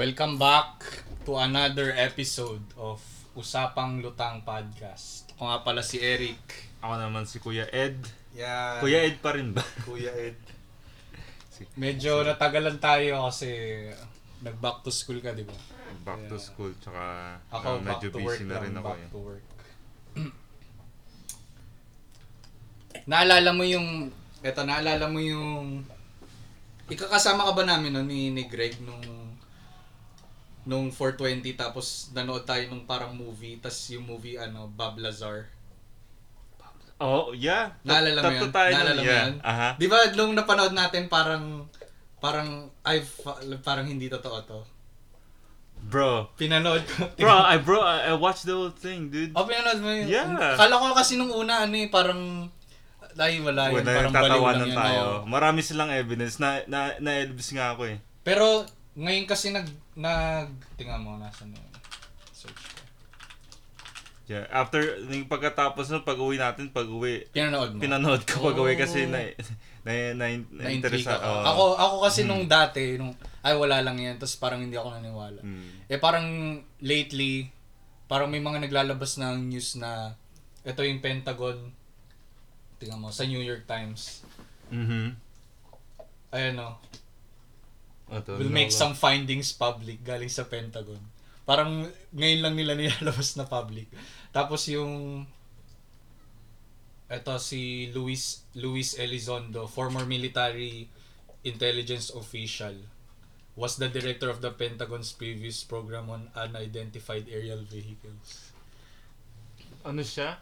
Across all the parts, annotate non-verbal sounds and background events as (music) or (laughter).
Welcome back to another episode of Usapang Lutang Podcast. Ako nga pala si Eric. Ako naman si Kuya Ed. Yeah. Kuya Ed pa rin ba? (laughs) Kuya Ed. Medyo natagalan tayo kasi nag-back to school ka, di ba? Back to school, tsaka Ako, ah, back medyo to work busy na rin lang, ako back eh. to work. (clears throat) naalala mo yung, eto, naalala mo yung, ikakasama ka ba namin no, ni, ni Greg nung, nung 420 tapos nanood tayo nung parang movie, tas yung movie, ano, Bob Lazar. Oh, yeah. Naalala mo yun? tayo Naalala mo yeah. yun? Aha. Di ba nung napanood natin parang, parang, ay, fa- parang hindi totoo to. Bro. Pinanood ko. (laughs) Bro, I bro, I, I watched the whole thing, dude. Oh, pinanood mo yun? Yeah. Kala ko kasi nung una, ano eh, parang, ay, wala yun. Wala parang yung baliw lang tatawanan yun. tayo. oo. Marami silang evidence na na na-elvis nga ako eh. Pero, ngayon kasi nag, nag, tingnan mo, nasa na yun. Search ko. Yeah, after yung pagkatapos ng pag-uwi natin, pag-uwi, Pinanood mo? pinanood ko pag-uwi Oh. kasi na na na, na, Na-intrigue interesa. ako. ako, ako kasi nung dati, nung, ay, wala lang yan. Tapos parang hindi ako naniwala. Mm. Eh, parang lately, parang may mga naglalabas ng news na ito yung Pentagon, tingnan mo, sa New York Times. Mhm. Ayan o, Ito, will make some findings public galing sa Pentagon. Parang ngayon lang nila (laughs) nilalabas na public. Tapos yung eto si Luis Luis Elizondo, former military intelligence official, was the director of the Pentagon's previous program on unidentified aerial vehicles. Ano siya?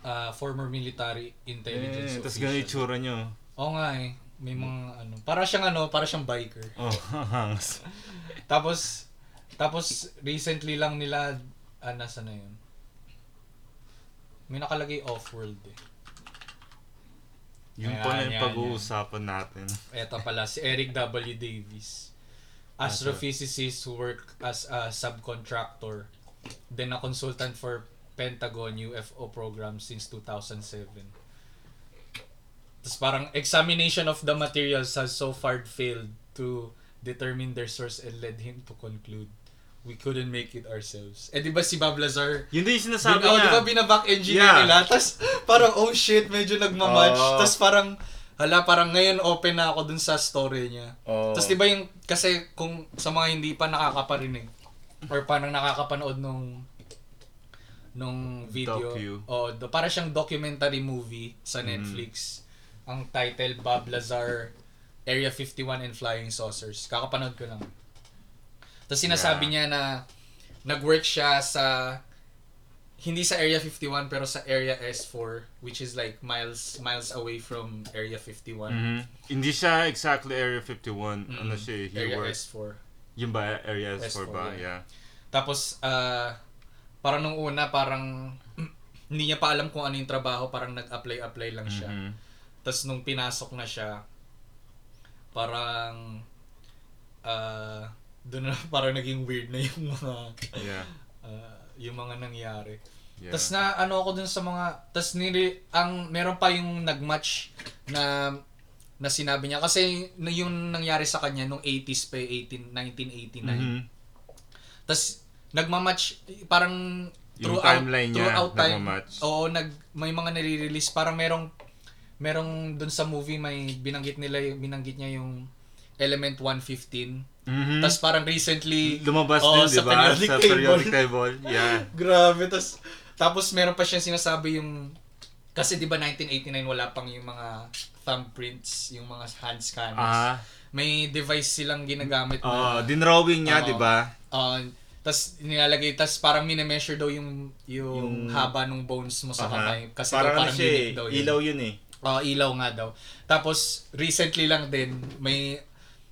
Uh, former military intelligence Eh, tapos official. ganun yung tsura nyo. Oo nga eh. May mga ano, para siyang ano, para siyang biker. Oh, hangs. Tapos, tapos recently lang nila, ah, nasa na yun? May nakalagay off-world eh. Yung Ayan, pala yung yan, pag-uusapan natin. Eto pala, si Eric W. Davis. Astrophysicist who work as a subcontractor. Then a consultant for Pentagon UFO program since 2007. Tapos parang examination of the materials has so far failed to determine their source and led him to conclude we couldn't make it ourselves. Eh di ba si Bob Lazar Yun din yung sinasabi Bin, oh, niya. di ba binaback engineer Yeah. nila? Tapos parang, oh shit, medyo nagmamatch. Oo. Tapos parang, hala, parang ngayon open na ako dun sa story niya. Oo. Tapos di ba yung, kasi kung sa mga hindi pa nakakaparinig, or parang nakakapanood nung nung video. Docu. Oh, do, para siyang documentary movie sa Mm. Ang title, Bob Lazar, Area 51 and Flying Saucers. Kakapanood ko lang. Tapos sinasabi Yeah. niya na nag-work siya sa hindi sa Area 51 pero sa Area S4 which is like miles miles away from Area 51. Mhm. Hindi siya exactly Area 51. Mm. Ano siya, eh, he Area works. S4. Yun ba, Area S4 S4, ba? yeah. Yeah. Tapos ah parang nung una parang (clears throat) hindi niya pa alam kung ano yung trabaho, parang nag-apply-apply lang siya. Mhm. Tapos nung pinasok na siya, parang ah doon na (laughs) parang naging weird na yung mga Yeah. ah, yung mga nangyari. Yeah. Tapos na ano ako dun sa mga tas nili ang meron pa yung nagmatch na na sinabi niya kasi na yung nangyari sa kanya nung 80s pa 18 1989. Mhm. Tas nagmamatch parang Yung throughout timeline niya, throughout time. nagmamatch. Oo, nag may mga nire-release parang merong merong dun sa movie may binanggit nila yung binanggit niya yung Element 115. Mhm. Tas parang recently Lumabas Oo, din, di ba? Sa table. periodic table. Yeah. (laughs) Grabe. Tas, tapos meron pa siyang sinasabi yung... Kasi di ba 1989 wala pang yung mga thumbprints, yung mga hand scanners. Ah. May device silang ginagamit Oh, na... dinrawing niya, Oo. di ba? Uh, tas nilalagay, tas parang minemeasure daw yung, yung, Yung- haba ng bones mo sa Aha. kamay. Kasi parang, daw ano parang siya, unique eh, daw yun. ilaw yun eh. Oo, ilaw nga daw. Tapos, recently lang din, may...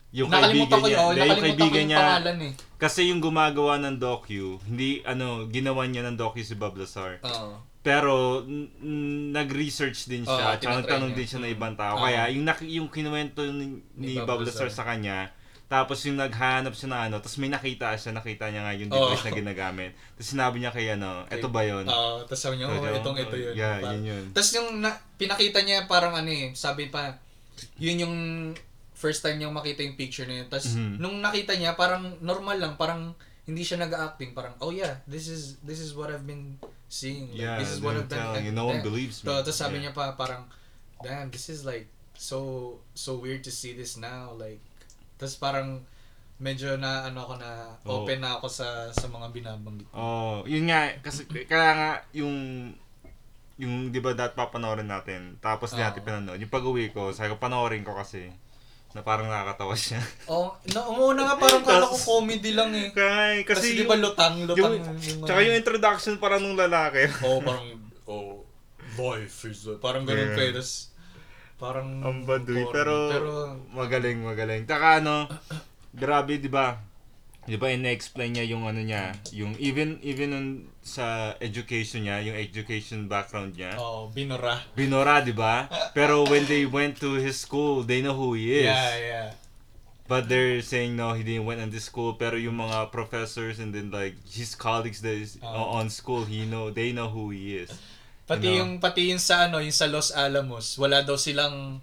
Yung nakalimutan kaibigan ko niya. yun, oh, yung nakalimutan ko kaibigan yung niya, pangalan eh. kasi yung gumagawa ng docu, hindi, ano, ginawa niya ng docu si Bob Lazar. Oo. Pero, n- n- nag-research din siya, at tinatry nagtanong din siya ng ibang tao. Kaya, yung, nak- yung kinuwento ni, Ni ni Bob Lazar. sa kanya, tapos yung naghanap siya na ano, tapos may nakita siya, nakita niya nga yung device na ginagamit. Tapos sinabi niya kay ano, eto ba yun? Oo, tapos sabi niya, oh, Ito, itong ito yun. Yeah, Parang- yun yun. Tapos yung na, pinakita niya parang ano eh, sabi pa, yun yung first time niyang makita yung picture na yun. Tapos, Mhm. nung nakita niya, parang normal lang, parang hindi siya nag-acting. Parang, oh yeah, this is this is what I've been seeing. Like, Yeah, this is what I've done. telling you, no one believes me. Tapos sabi Yeah. niya pa, parang, damn, this is like, so, so weird to see this now. Like, tapos parang, medyo na, ano ako na, Oh. open na ako sa, sa mga binabanggit. Oh, yun nga kasi kaya nga yung yung 'di ba dat papanoorin natin. Tapos Oo. natin pinanood. Yung pag-uwi ko, sabi ko panoorin ko kasi na parang nakakatawa siya. (laughs) Oh, no, una nga parang kala ko comedy lang eh. Kaya, kasi, Kasi, di ba yung, lutang, lutang yung, tsaka yung introduction para nung lalaki. oh, parang, oh, boy, fish, parang ganun Yeah. pa eh. Tas, parang, Ang baduy, corny. pero, pero, magaling, magaling. Tsaka ano, grabe, di ba? Di ba, ina-explain niya yung ano niya, yung even, even on, sa education niya, yung education background niya. oh, binura. Binora, di ba? Pero when they went to his school, they know who he is. Yeah, yeah. But they're saying no, he didn't went on this school. Pero yung mga professors and then like his colleagues that is Oh. on school, he know they know who he is. Pati Ano? yung, pati yung sa, ano, yung sa Los Alamos, wala daw silang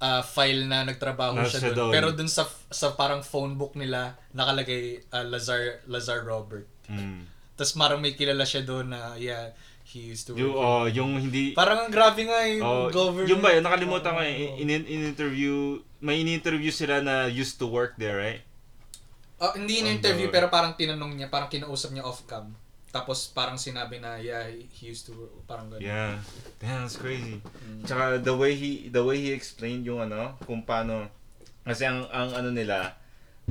ah, file na nagtrabaho Nasa siya doon. doon. Pero dun sa, sa parang phone book nila, nakalagay ah, Lazar, Lazar Robert. Mm. Tapos parang may kilala siya doon na, yeah, he used to work. Yung, oh, yung hindi Parang ang grabe nga yung oh, government. yung ba, yun, nakalimutan ko eh, Oo. in, in, in interview, may in-interview sila na used to work there, right? Ah, hindi in-interview pero parang tinanong niya, parang kinausap niya off-cam. Tapos parang sinabi na, yeah, he, he used to, parang gano'n. Yeah. Damn, that's crazy. Mm. Tsaka the way he the way he explained yung ano, kung paano kasi ang ang ano nila,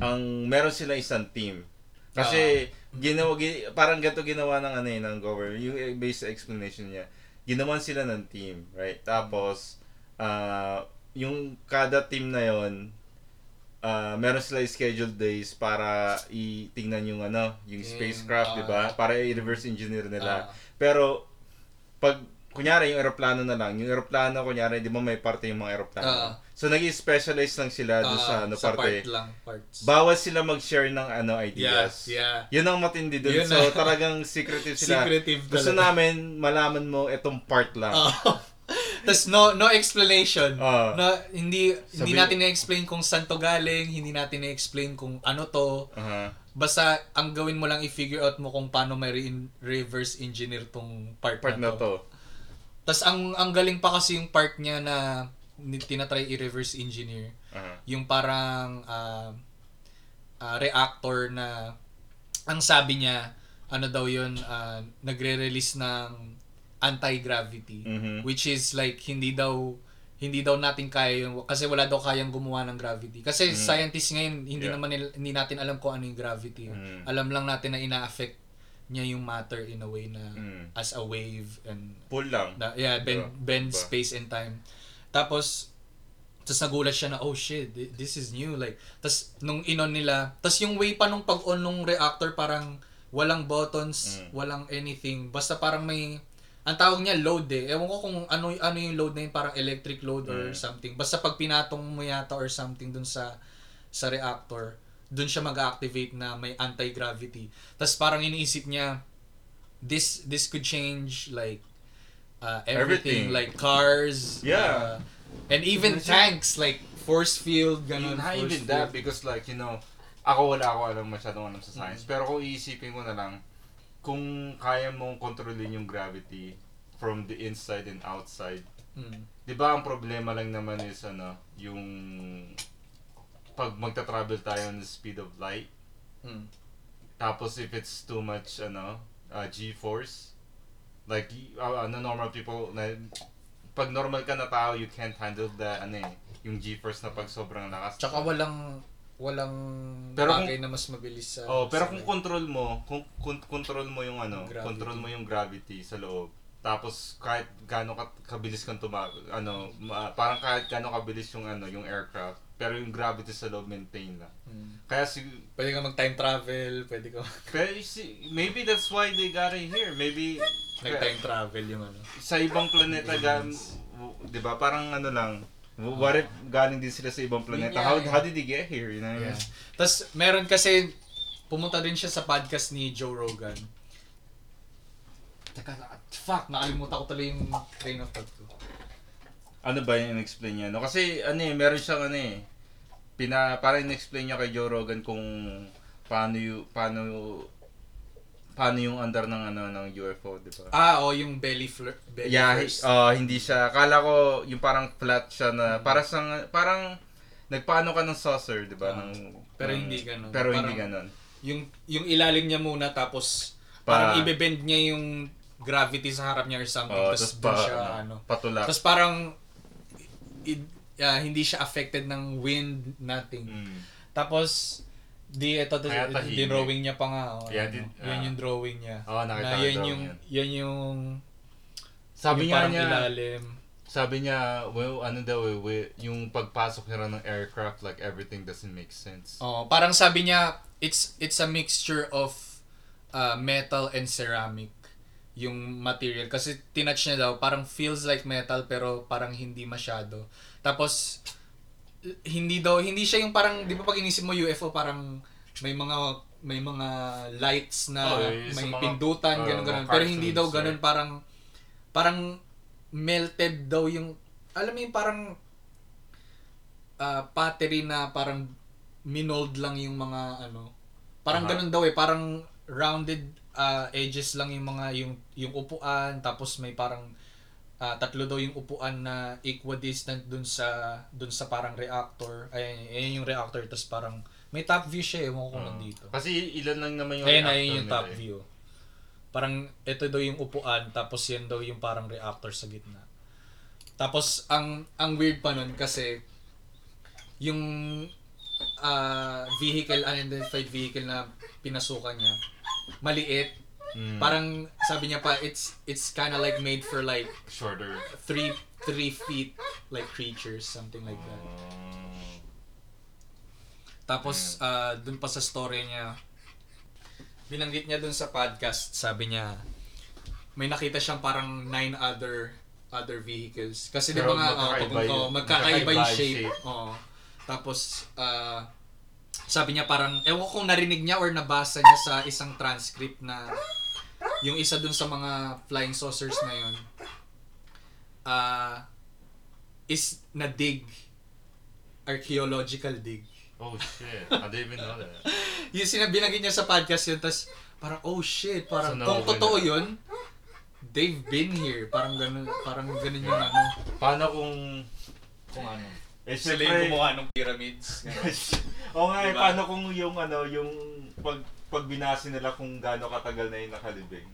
ang meron sila isang team. Kasi ginawa gi- parang ganito ginawa ng ano eh, ng government, yung based sa explanation niya. Ginawan sila ng team, right? Tapos ah yung kada team na yon ah meron sila scheduled days para itingnan yung ano, yung spacecraft, ah, 'di ba? Para i-reverse engineer nila. Ah. Pero, pag, kunyari, yung aeroplano na lang, yung aeroplano, kunyari, di ba may parte yung mga aeroplano? Ah. so, nag-specialize lang sila doon Ah, sa ano sa parte. part lang, parts. Bawal sila mag-share ng ano yeah, ideas. yeah. Yun ang matindi doon. Yun So, na. talagang secretive (laughs) sila. Secretive Gusto talaga. namin malaman mo itong part lang. Oh. (laughs) Tapos no no explanation. Ah. no, hindi hindi Sabi- natin na-explain kung saan to galing, hindi natin na-explain kung ano to. Aha. Basta ang gawin mo lang i-figure out mo kung paano may re- reverse engineer tong part, Part na to. Tapos ang ang galing pa kasi yung part niya na tinatry i-reverse engineer. Aha. Yung parang ah, ah, reactor na ang sabi niya ano daw yun ah, nagre-release ng anti-gravity Mhm. which is like hindi daw hindi daw natin kaya yung kasi wala daw kayang gumawa ng gravity kasi Mm. scientists ngayon hindi Yeah. naman nil- hindi natin alam kung ano yung gravity Mm. alam lang natin na ina-affect niya yung matter in a way na Mm. as a wave and Pull lang. na, yeah, bend, Diba? bend Diba? space and time. Tapos, tapos nagulat siya na, oh shit, thi- this is new. Like, tapos nung inon nila, tapos yung way pa nung pag-on nung reactor, parang walang buttons, Mm. walang anything. Basta parang may, ang tawag niya load eh. Ewan ko kung ano, ano yung load na yun, parang electric load or Mm. something. Basta pag pinatong mo yata or something dun sa sa reactor, dun siya mag-activate na may anti-gravity. Tapos parang iniisip niya, this this could change like uh, everything, Everything. like cars uh, Yeah. and even siya? tanks like force field ganun Not force even that field. because like, you know, ako wala ako alam masyadong alam sa Mm. science. Pero kung iisipin ko na lang, kung kaya mong kontrolin yung gravity from the inside and outside, Mm. 'di ba ang problema lang naman is ano, yung pag magta-travel tayo the speed of light, Mm. tapos if it's too much ano, uh, G-force, like uh, ano normal people na pag normal ka na tao, you can't handle the ano eh, yung G-force na pag sobrang lakas. Tsaka walang walang Pero bagay na mas mabilis sa Oh, pero sa- kung control mo, kung, kung control mo yung ano, Gravity. control mo yung gravity sa loob. Tapos kahit gaano ka kabilis kang tuma ano, ma- parang kahit gaano kabilis yung ano, yung aircraft, pero yung gravity sa loob maintain lang. Mm. Kaya si pwede ka mag time travel pwede ka (laughs) pero si, maybe that's why they got it here. Maybe nag time travel yung ano sa ibang planeta gan, 'di ba? Parang ano lang, what if galing din sila sa ibang planeta? Yeah, How yeah. how did they get here, you know? Yeah. Tapos meron kasi pumunta din siya sa podcast ni Joe Rogan. Teka, na- fuck, nakalimutan ko tuloy yung train of thought ko. Ano ba yung explain niya? No? Kasi ano eh, meron siyang ano eh, pina parang in-explain niya kay Joe Rogan kung paano yung paano paano yung under ng ano ng UFO, di ba? Ah, o yung belly flirt. Belly Yeah, first. uh, hindi siya. Kala ko yung parang flat siya na para sa parang nagpaano ka ng saucer, 'di ba? Ah, ng, pero ng- hindi ganun. Pero hindi Parang- ganun. yung yung ilalim niya muna tapos Pa- parang ibe-bend niya yung gravity sa harap niya or something Oh, tapos pa, siya ano, ano. patulak. Tapos parang i- ah, hindi siya affected ng wind nothing. Mm. Tapos di ito to, Kaya tahimik. di drawing niya pa nga. Oh, Yeah, ano, yan ah. yung drawing niya. Oo, nakita na yan yung drawing yan yung Sabi yung parang niya, ilalim. sabi niya, well, ano daw eh, we- yung pagpasok nila ng aircraft, like everything doesn't make sense. Oh, parang sabi niya it's it's a mixture of uh, metal and ceramic yung material kasi tinouch niya daw parang feels like metal pero parang hindi masyado. Tapos hindi daw hindi siya yung parang di ba pag inisip mo UFO parang may mga may mga lights na Oh, may mga- pindutan oh, ganun ganun pero hindi daw ganun right? parang parang melted daw yung alam mo yung parang ah pottery na parang minold lang yung mga ano. Parang Aha. ganun daw eh, parang rounded ah, edges lang yung mga yung yung upuan tapos may parang ah, tatlo daw yung upuan na equidistant dun sa dun sa parang reactor. Ayan, ayan yung reactor tapos parang may top view siya eh, ko kung Oo. nandito. Kasi ilan lang naman yung Ayan, reactor ayan yung top eh. view. Parang ito daw yung upuan tapos yan daw yung parang reactor sa gitna. Tapos ang ang weird pa nun kasi yung ah, vehicle unidentified vehicle na pinasukan niya maliit Mm. parang sabi niya pa it's it's kind of like made for like shorter. three three feet like creatures something like that Oh. Tapos, ah dun pa sa story niya, binanggit niya dun sa podcast, sabi niya, may nakita siyang parang nine other other vehicles. Kasi di ba nga, oh, magkakaiba oh, yung- magkakaiba shape. shape. Oo. Tapos, ah sabi niya parang, ewan ko kung narinig niya or nabasa niya sa isang transcript na yung isa dun sa mga flying saucers na yun, ah is na dig archaeological dig. Oh shit. I didn't even know that. (laughs) Yung sinabi binanggit niya sa podcast yun, tas parang, oh shit, parang So, kung no, totoo yun, they've been here. Parang ganun, parang ganun yung ano. Paano kung Kung ano. eh Sila yung gumawa ng pyramids. (laughs) Oo nga, eh, Diba? paano kung yung ano, yung pag pag binasi nila kung gaano katagal na yung nakalibing.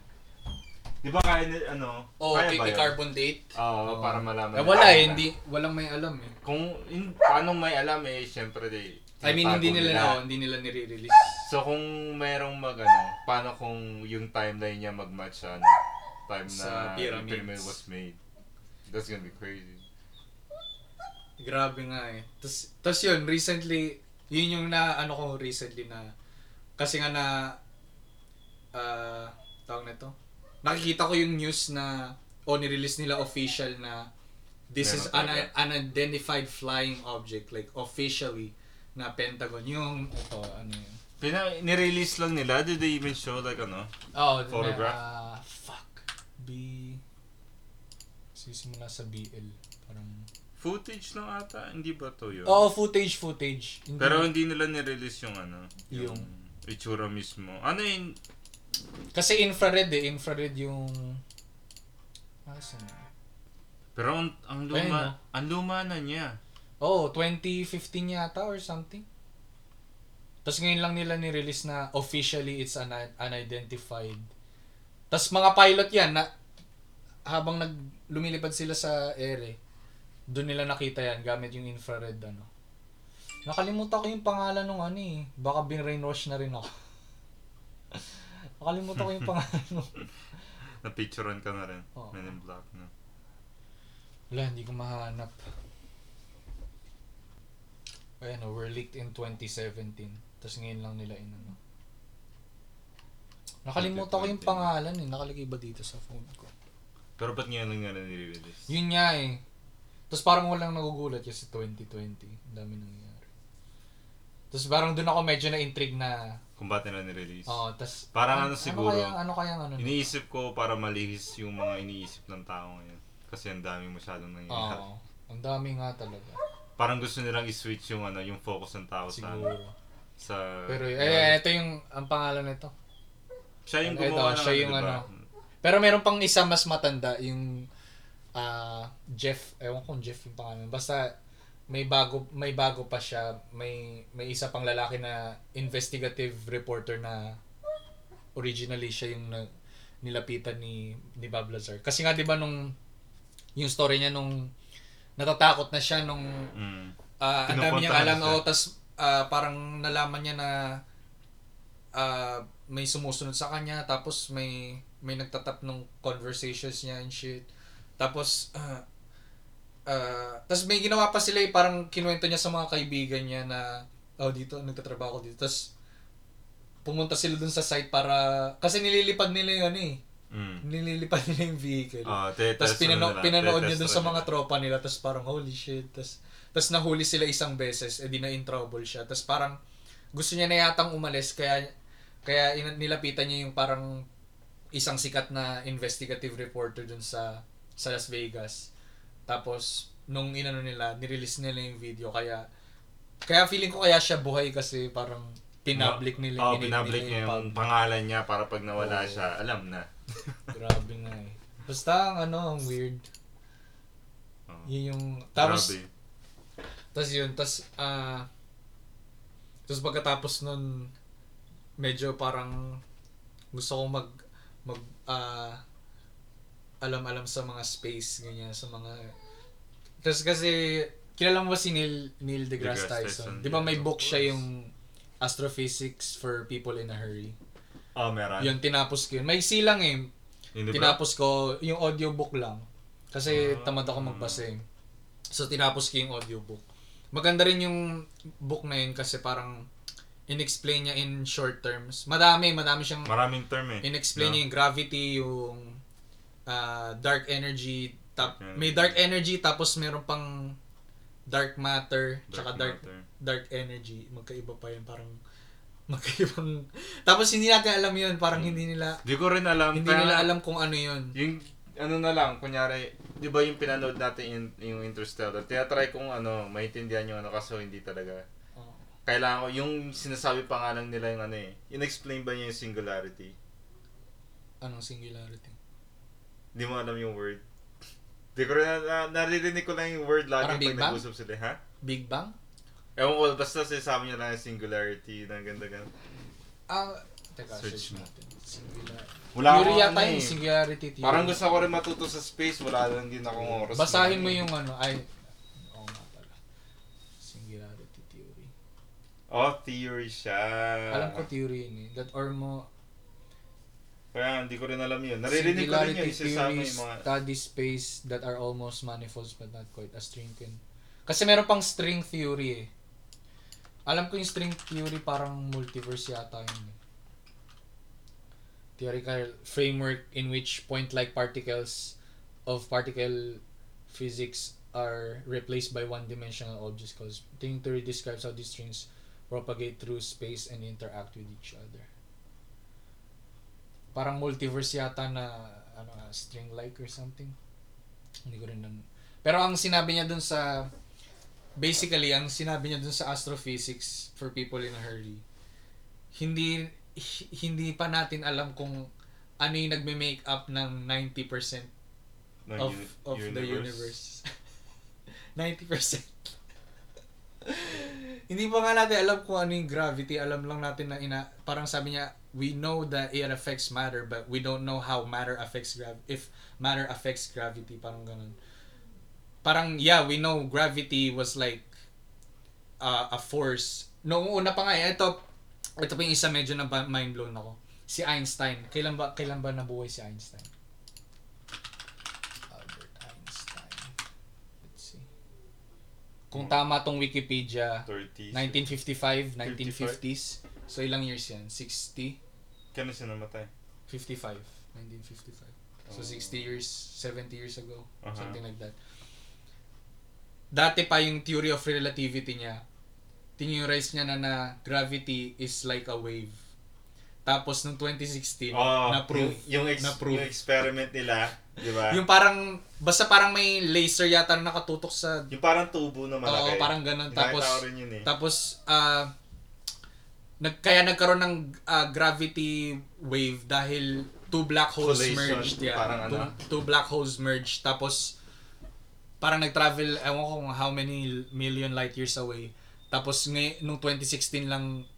Di ba kaya ni- ano, Oh, kaya okay, ba yun? carbon date. Oo, para malaman. Eh, nila. wala eh, hindi, walang may alam eh. Kung in, paano may alam eh, syempre di. I mean, hindi nila, na, oh, hindi nila nire-release. So kung merong mag ano, paano kung yung timeline niya mag-match sa ano, time na Sa yung pyramids. pyramid was made. That's gonna be crazy. Grabe nga eh. Tapos, tapos yun, recently, yun yung na, ano ko recently na, kasi nga na, ah, tawag na to, nakikita ko yung news na, o nirelease nila official na, this is an unidentified flying object, like officially, na Pentagon. Yung, ito, ano yun. Pina, nirelease lang nila, did they even show like ano? Oh, Photograph? ah, fuck. B, sisimula sa BL. Parang, Footage lang ata, hindi ba to yun? oh, footage, footage. Hindi Pero hindi nila nirelease yung ano, yung, Yung- itsura mismo. Ano yun? Kasi infrared eh, infrared yung... Ah, saan yun? Pero ang, ang Ayun, luma, no? ang luma na niya. Oh, 2015 yata or something. Tapos ngayon lang nila ni-release na officially it's un- unidentified. Tapos mga pilot yan na habang nag lumilipad sila sa ere, doon nila nakita yan gamit yung infrared ano. Nakalimutan ko yung pangalan ng ano eh. Baka bin-brainwash na rin ako. Nakalimutan ko yung pangalan nung... (laughs) (laughs) Napicturean ka na rin. Oo. Men in Black na. Wala, hindi ko mahanap. Ayan, oh, we're leaked in 2017. Tapos ngayon lang nila inano. Nakalimutan ko yung 2020. pangalan eh. Nakalagay ba dito sa phone ko? Pero ba't ngayon lang nga na nirelease? Yun nga eh. Tapos parang walang nagugulat kasi 2020. Ang dami nangyayari. Tapos parang doon ako medyo na-intrigue na, Kung ba't nila nirelease? oh, tapos, Parang ano siguro, Ano kaya, ano kaya ano? Iniisip ko para malihis yung mga iniisip ng tao ngayon. Kasi ang dami masyadong nangyayari. Oo. ang dami nga talaga. parang gusto nilang i-switch yung ano, yung focus ng tao sa ano, Siguro. sa Pero eh, ito yung ang pangalan nito. siya yung Ito, gumawa ng siya yung diba? ano. Pero meron pang isa mas matanda, yung ah Jeff, ewan kung Jeff yung pangalan. Basta may bago may bago pa siya, may may isa pang lalaki na investigative reporter na originally siya yung na, nilapitan ni ni Bob Lazar. Kasi nga 'di ba nung yung story niya nung natatakot na siya nung Mm. Ah, ang dami niyang alam oh, tas ah, parang nalaman niya na ah, may sumusunod sa kanya tapos may may nagtatap ng conversations niya and shit. Tapos ah ah, tas may ginawa pa sila eh, parang kinuwento niya sa mga kaibigan niya na oh dito nagtatrabaho dito. Tas pumunta sila dun sa site para kasi nililipad nila yung ano eh. Mm. Nililipad nila yung vehicle. Ah, Tapos pinano- nila, pinanood niya dun sa mga tropa nila, tapos parang holy shit. Tapos, tapos nahuli sila isang beses, edi na in trouble siya. Tapos parang gusto niya na yatang umalis, kaya kaya in- nilapitan niya yung parang isang sikat na investigative reporter dun sa sa Las Vegas. Tapos nung inano nila, nirelease nila yung video kaya kaya feeling ko kaya siya buhay kasi parang pinablik nila Oh, init pinablik nila niya yung pangalan niya para pag nawala Oo. siya, alam na. (laughs) Grabe nga eh. Basta ang ano, ang weird. Oh. Yun yung... Tapos, Grabe. tapos yun, tapos, ah... tapos pagkatapos nun, medyo parang gusto kong mag, mag, ah... alam-alam sa mga space, ganyan, sa mga... Tapos kasi, kilala mo ba si Neil, Neil deGrasse deGrasse Tyson? Tyson, Di ba may book siya yung Astrophysics for People in a Hurry? Oh, meron. Yun, tinapos ko yun. May silang eh. Hindi tinapos ko yung audiobook lang. Kasi Ah. tamad ako magbasa eh. So tinapos ko yung audiobook. Maganda rin yung book na yun kasi parang in-explain niya in short terms. Madami, madami siyang Maraming term eh. in-explain No? niya yung gravity, yung ah, dark energy, tap, Dark may dark energy tapos meron pang dark matter, tsaka dark matter. dark energy. Magkaiba pa yun, parang (laughs) magkaibang tapos hindi natin alam yun, parang hindi nila Di ko rin alam. hindi nila alam kung ano yun. Yung ano na lang, kunyari, di ba yung pinanood natin yung, yung Interstellar, tinatry kong ano, maintindihan yung ano, kaso hindi talaga. Oo. Kailangan ko, yung sinasabi pa nga lang nila yung ano eh, in-explain ba niya yung singularity? Anong singularity? Di mo alam yung word. Di ko rin, na, na- naririnig ko lang yung word lagi Parang pag Big Bang? nag-usap sila, ha? Big Bang? Ewan ko, basta sinasabi niya lang yung singularity, na ganda ganda. Ah, teka, Search search mo. natin. Singular. Wala akong yata ano yung eh. singularity theory. Parang gusto ko rin matuto sa space, wala lang din akong oras. Basahin mo yung ano, ay, oo nga pala. Singularity theory. Oh, theory siya. Alam ko theory yun eh. That or mo, Kaya hindi ko rin alam yun. Naririnig ko rin yun. sa mga... study space that are almost manifolds but not quite a string can. Kasi meron pang string theory eh. Alam ko yung string theory parang multiverse yata yun eh. Theoretical framework in which point-like particles of particle physics are replaced by one-dimensional objects called string theory describes how these strings propagate through space and interact with each other. Parang multiverse yata na ano ah, string like or something. Hindi ko rin nan- Pero ang sinabi niya dun sa basically ang sinabi niya dun sa astrophysics for people in a hurry hindi hi- hindi pa natin alam kung ano yung nagme-make up ng 90% ng of uni- of the universe. 90%. (laughs) (laughs) Hindi pa nga natin alam kung ano yung gravity. Alam lang natin na ina parang sabi niya, we know that it affects matter but we don't know how matter affects grav if matter affects gravity parang ganun. Parang yeah, we know gravity was like uh, a force. Noong una pa nga eh, ito ito pa yung isa medyo na mind blown ako. Si Einstein. Kailan ba kailan ba nabuhay si Einstein? Albert Einstein. Let's see. Kung tama tong Wikipedia, 30s. 1955, 1950s. So ilang years yan? 60? Kailan siya namatay? 55. 1955. So Oh. 60 years, 70 years ago. Aha. Something like that. Dati pa yung theory of relativity niya. Tinurize niya na na gravity is like a wave. Tapos nung 2016, Oh, na-prove. Yung, yung, ex- na-prove. yung experiment nila, Di ba? Yung parang, basta parang may laser yata na nakatutok sa... Yung parang tubo na malaki. Oo, parang ganun. Tapos, rin yun eh. tapos, ah, nag, kaya nagkaroon ng ah, gravity wave dahil two black holes Collation, merged. Yeah, parang two, ano? two black holes merged. Tapos, parang nag-travel, ewan ko kung how many million light years away. Tapos, ngay, nung 2016 lang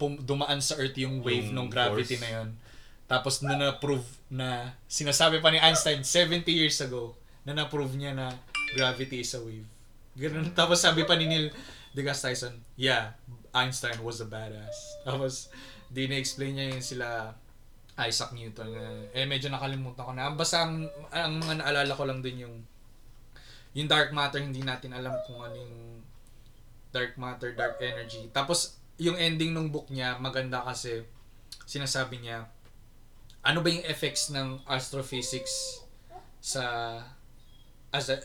pum, dumaan sa Earth yung wave Yung ng gravity force. na yon. Tapos, na na-prove na, sinasabi pa ni Einstein 70 years ago, na na-prove niya na gravity is a wave. Ganun. (laughs) Tapos sabi pa ni Neil deGrasse Tyson, yeah, Einstein was a badass. (laughs) Tapos, di na-explain niya yung sila Isaac Newton. Eh, medyo nakalimutan ko na. Basta ang, ang mga naalala ko lang din yung yung dark matter, hindi natin alam kung ano yung dark matter, dark energy. Tapos, yung ending ng book niya, maganda kasi sinasabi niya, ano ba yung effects ng astrophysics sa as a,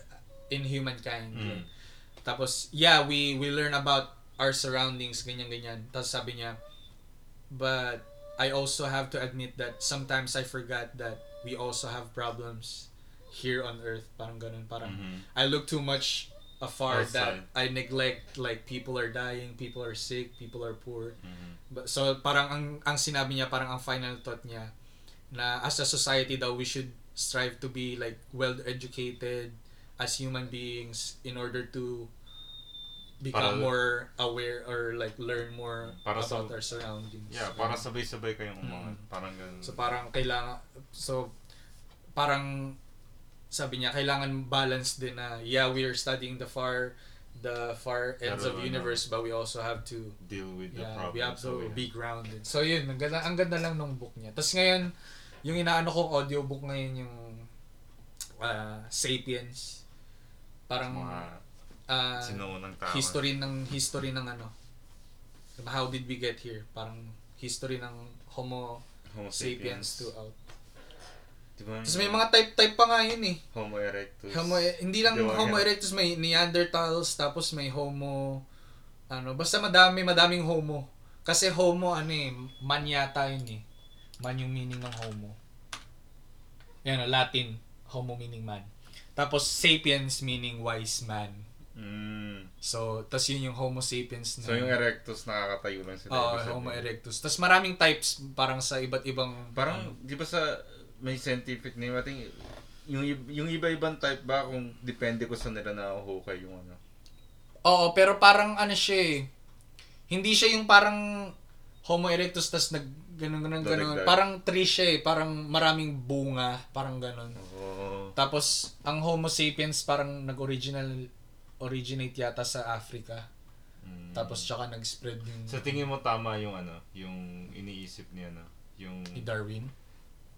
in humankind. Mm. Tapos, yeah, we we learn about our surroundings, ganyan-ganyan. Tapos sabi niya, but I also have to admit that sometimes I forgot that we also have problems here on Earth. Parang ganun. Parang, Mhm. I look too much afar that Outside. I neglect like people are dying, people are sick, people are poor. Mhm. But, so parang ang ang sinabi niya parang ang final thought niya na as a society daw we should strive to be like well educated as human beings in order to become Para- more aware or like learn more Para about sa- our surroundings. Yeah, para sabay-sabay kayong umangat. Mm. Parang ganun. So parang kailangan so parang sabi niya kailangan balance din na yeah we are studying the far the far ends Pero of ano, universe but we also have to deal with the yeah problem. we have to So, yeah. be grounded. So yun ang ganda ang ganda lang nung book niya. Tapos ngayon yung inaano kong audiobook ngayon yung ah, Sapiens parang mga ah, sinuunang tao. history ng history ng ano how did we get here parang history ng Homo Homo sapiens sapiens. to out Diba, tapos may mga type-type pa nga yun eh Homo erectus. Homo, hindi lang Diba, Homo erectus, may Neanderthals, tapos may Homo, ano, basta madami, madaming Homo. Kasi Homo, ano eh, man yata yun eh. Man yung meaning ng Homo. Yan, oh, Latin, Homo meaning man. Tapos Sapiens meaning wise man. Mm. So, tas yun yung Homo sapiens na. So yung erectus nakakatayo lang sila. Oo, sabihin. Homo erectus. Tas maraming types parang sa iba't ibang Parang, ano. di ba sa may scientific name, I think, yung, yung iba-ibang type ba kung depende ko sa nila nahuhukay yung ano. Oo, pero parang ano siya eh. Hindi siya yung parang Homo erectus tas nag ganun ganun ganun. Dadagdag. Parang tree siya eh, parang maraming bunga, parang ganun. Oo. Tapos ang Homo sapiens parang nag-original originate yata sa Africa. Mm. Tapos tsaka nag-spread yung Sa tingin mo tama yung ano, yung iniisip niya no, yung ni Darwin.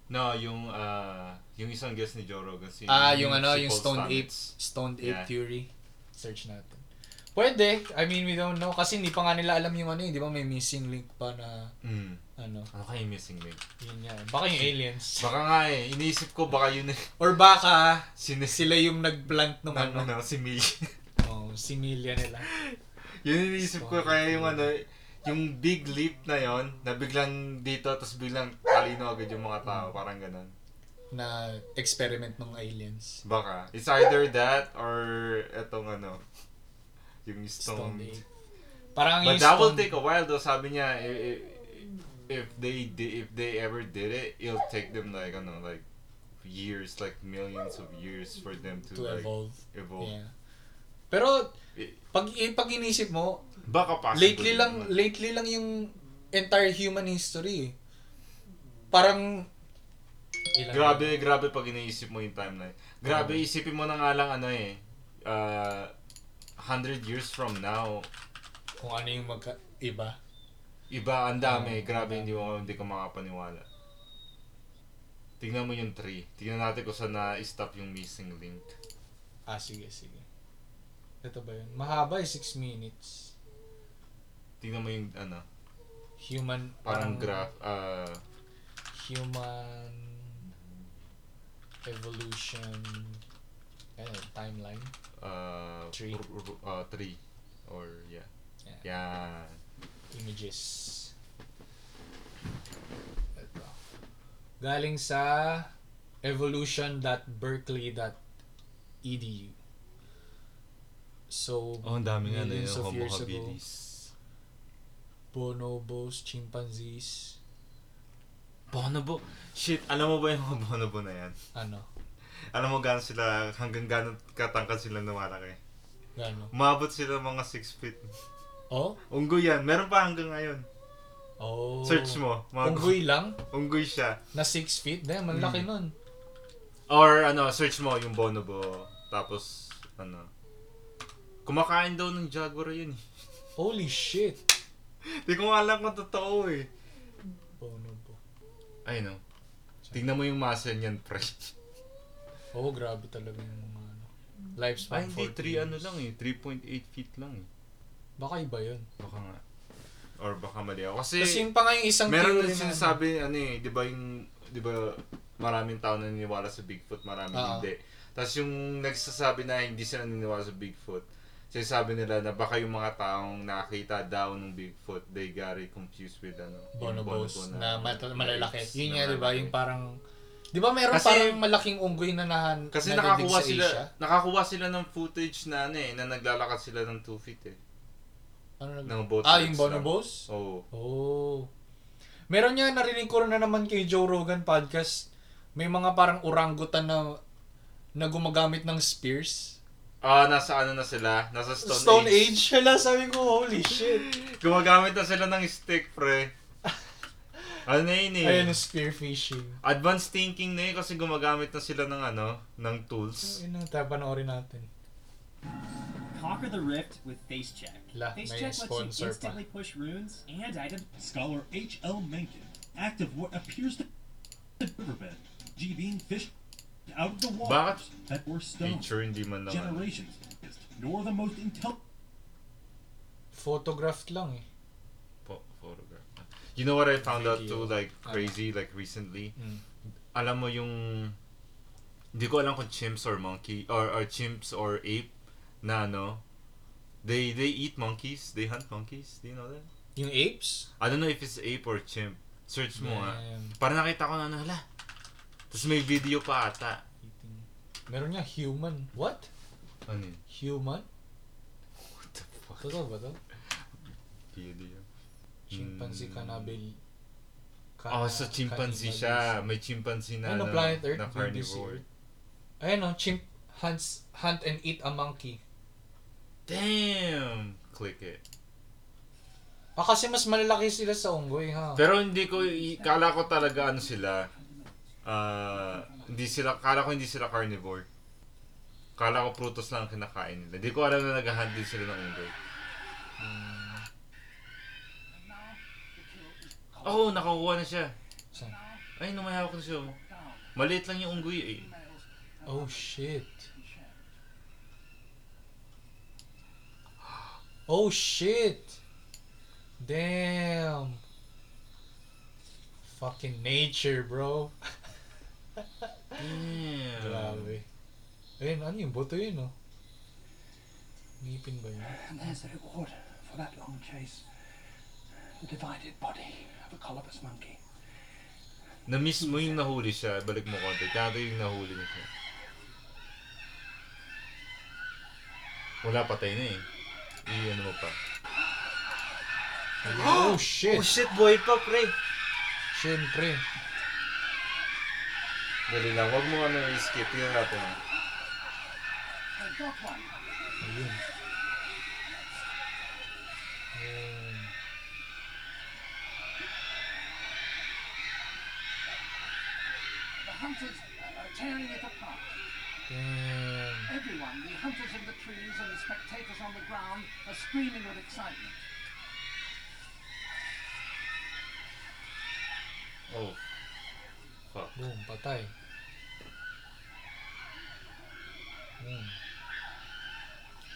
No, yung ah yung isang guest ni Joe Rogan si Ah, yung ano, si yung Paul Stone Stamets. Ape, Stone Ape Yeah. theory. Search natin. Pwede. I mean, we don't know. Kasi hindi pa nga nila alam yung ano eh. Di ba may missing link pa na Mm. ano. Ano kaya yung missing link? Yun yan. Baka yung aliens. Baka nga eh, iniisip ko baka yun eh. Or baka Sinis sila yung nag-plant ng ng ano. ano, si Millie. (laughs) Oh, si Milia nila. yun iniisip ko kaya yung ano, yung big leap na yon na biglang dito tapos biglang talino agad yung mga tao, parang ganun. Na experiment ng aliens. Baka. It's either that or etong ano, yung Stone stone. Ape. Parang But yung that will stone- take a while though, sabi niya, if, if they if they ever did it, it'll take them like, ano, like, years, like millions of years for them to, to like, evolve. evolve. Yeah. Pero Eh, pag eh, pag inisip mo, Baka possible. lately lang lately lang yung entire human history. eh. Parang ilan Grabe, grabe pag iniisip mo yung timeline. Grabe, Oo. isipin mo na nga lang ano eh, uh, 100 years from now, kung ano yung magka iba. iba, ang dami. Oo. Grabe, hindi mo hindi ka makapaniwala. Tingnan mo yung tree. Tingnan natin kung saan na-stop yung missing link. Ah, sige, sige. Ito ba yun? Mahaba eh, 6 minutes. Tingnan mo yung ano, Human, parang graph, uh, Human evolution eh, timeline. uh, Tree. r- r- uh, tree. Or, yeah. Yeah. Yan. Images. Ito. Galing sa evolution.berkeley.edu. So, Oh, ang dami nga na millions yung of homo years ago, habilis. bonobos, chimpanzees, Bonobo. Shit, alam mo ba yung bonobo na yan? ano, Alam mo gano'n sila, hanggang gano'n katangkad sila lumalaki. gano. Umabot sila mga 6 feet. Oh? Unggoy yan. Meron pa hanggang ngayon. Oh. Search mo. Mga Unggoy lang? Unggoy siya. Na 6 feet? Damn, ang laki Mm. nun. Or ano, search mo yung bonobo. Tapos, ano. Kumakain daw ng jaguar yun eh. Holy shit. (laughs) Di ko alam kung totoo eh. Bonobo. Ay no. Tingnan mo yung muscle niyan, pre. (laughs) Oh, grabe talaga yung mga ano. Lifespan Ay, hindi. 40 3 ano years. lang eh. 3.8 feet lang eh. Baka iba yun. Baka nga. Or baka mali ako. Kasi, Kasi yun pa nga yung isang meron na- sinasabi, ano eh, di ba yung, di ba, maraming tao naniniwala sa Bigfoot, maraming Oo. hindi. Tapos yung nagsasabi na hindi sila naniniwala sa Bigfoot, sinasabi nila na baka yung mga taong nakakita daw ng Bigfoot, they got it confused with ano, yung bonobos bonobo na, mat- malalaki. apes Yun na nga, di ba? malalaki. Yung parang... Di ba meron Kasi- parang malaking unggoy na nahan Kasi na nakakuha sila, Asia? nakakuha sila ng footage na ano eh, na naglalakad sila ng 2 feet eh. Ano nag- Ng boat ah, yung bonobos? Oo. Oh. Meron nga, narinig ko na naman kay Joe Rogan podcast, may mga parang orangutan na na gumagamit ng spears. Ah, nasa ano na sila? Nasa Stone, Stone, Age. Age. Hala, sabi ko, holy shit. (laughs) Gumagamit na sila ng stick, pre. Ano na yun eh? Ayun, spear fishing. Advanced thinking na yun kasi gumagamit na sila ng ano, ng tools. Yun ang tayo panoorin natin. Conquer the rift with Face Check. La, Face Check lets you sponsor pa. instantly push runes and items. Scholar H.L. Mencken, active what appears to be riverbed. G being fished out of the waters that were stone. Nature, hindi man lang. Generations, nor the most intelligent. Photographed lang eh. You know what I found out Video. too, like, Ano? crazy, like, recently? Mm. Alam mo yung... Hindi ko alam kung chimps or monkey, or, or chimps or ape, na ano, they they eat monkeys, they hunt monkeys, do you know that? Yung apes? I don't know if it's ape or chimp. Search mo ah. Para nakita ko na ano, hala. Tapos may video pa ata. eating. Meron nga human. What? Ano yun? Human? What the fuck? Totoo ba to? Video. Chimpanzee Mm. cannibal. Oh, sa chimpanzee siya. May chimpanzee na, Ano, na, Planet Earth? na BBC. carnivore. Ayan o, chimp hunts, hunt and eat a monkey. Damn! Click it. Ah, kasi mas malalaki sila sa unggoy, ha? Pero hindi ko, kala ko talaga ano sila, ah, hindi sila, kala ko hindi sila carnivore. Kala ko prutos lang ang kinakain nila. Hindi ko alam na nag-hunt din sila ng unggoy. Oh, nakakuha na siya. Saan? Ay, numayawak na siya. oh. Maliit lang yung unggoy eh. Oh, shit. Oh, shit. Damn. Fucking nature, bro. Damn. Grabe. Ayun, ano yung buto yun, oh? Ngipin ba yun? And there's the reward for that long chase. The divided body colobus monkey. Na-miss mo yung nahuli siya. Balik mo konti. Kaya yung nahuli na siya. Wala, patay na eh. I-ano mo pa. (gasps) Oh, shit. shit, boy pa, pre! Siyempre. Dali lang, wag mo ano i-skip. Tingnan natin. Ayun. Hunters are tearing it apart. Damn. Everyone, the hunters in the trees and the spectators on the ground, are screaming with excitement. Oh. Fuck. Boom, patay. Boom.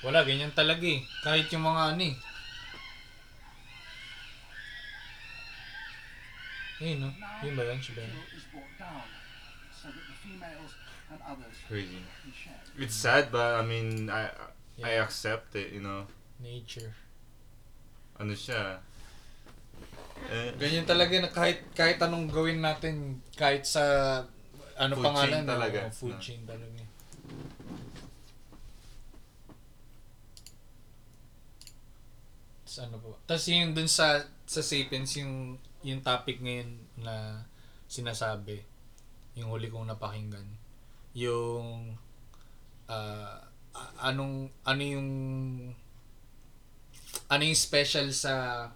Wala, ganyan talaga eh. Kahit yung mga ano eh. Ayun no? Yun ba yun? Siya ba yun? So that the females and others Crazy. can share. It's sad, but I mean, I I Yeah. accept it, you know. Nature. Ano siya? Eh, Ganyan talaga na kahit kahit anong gawin natin kahit sa ano Food pangalan chain talaga, Oh, food no? chain talaga. Tapos ano po? Tapos yung dun sa sa Sapiens yung yung topic ngayon na sinasabi yung huli kong napakinggan yung a- anong ano yung ano yung special sa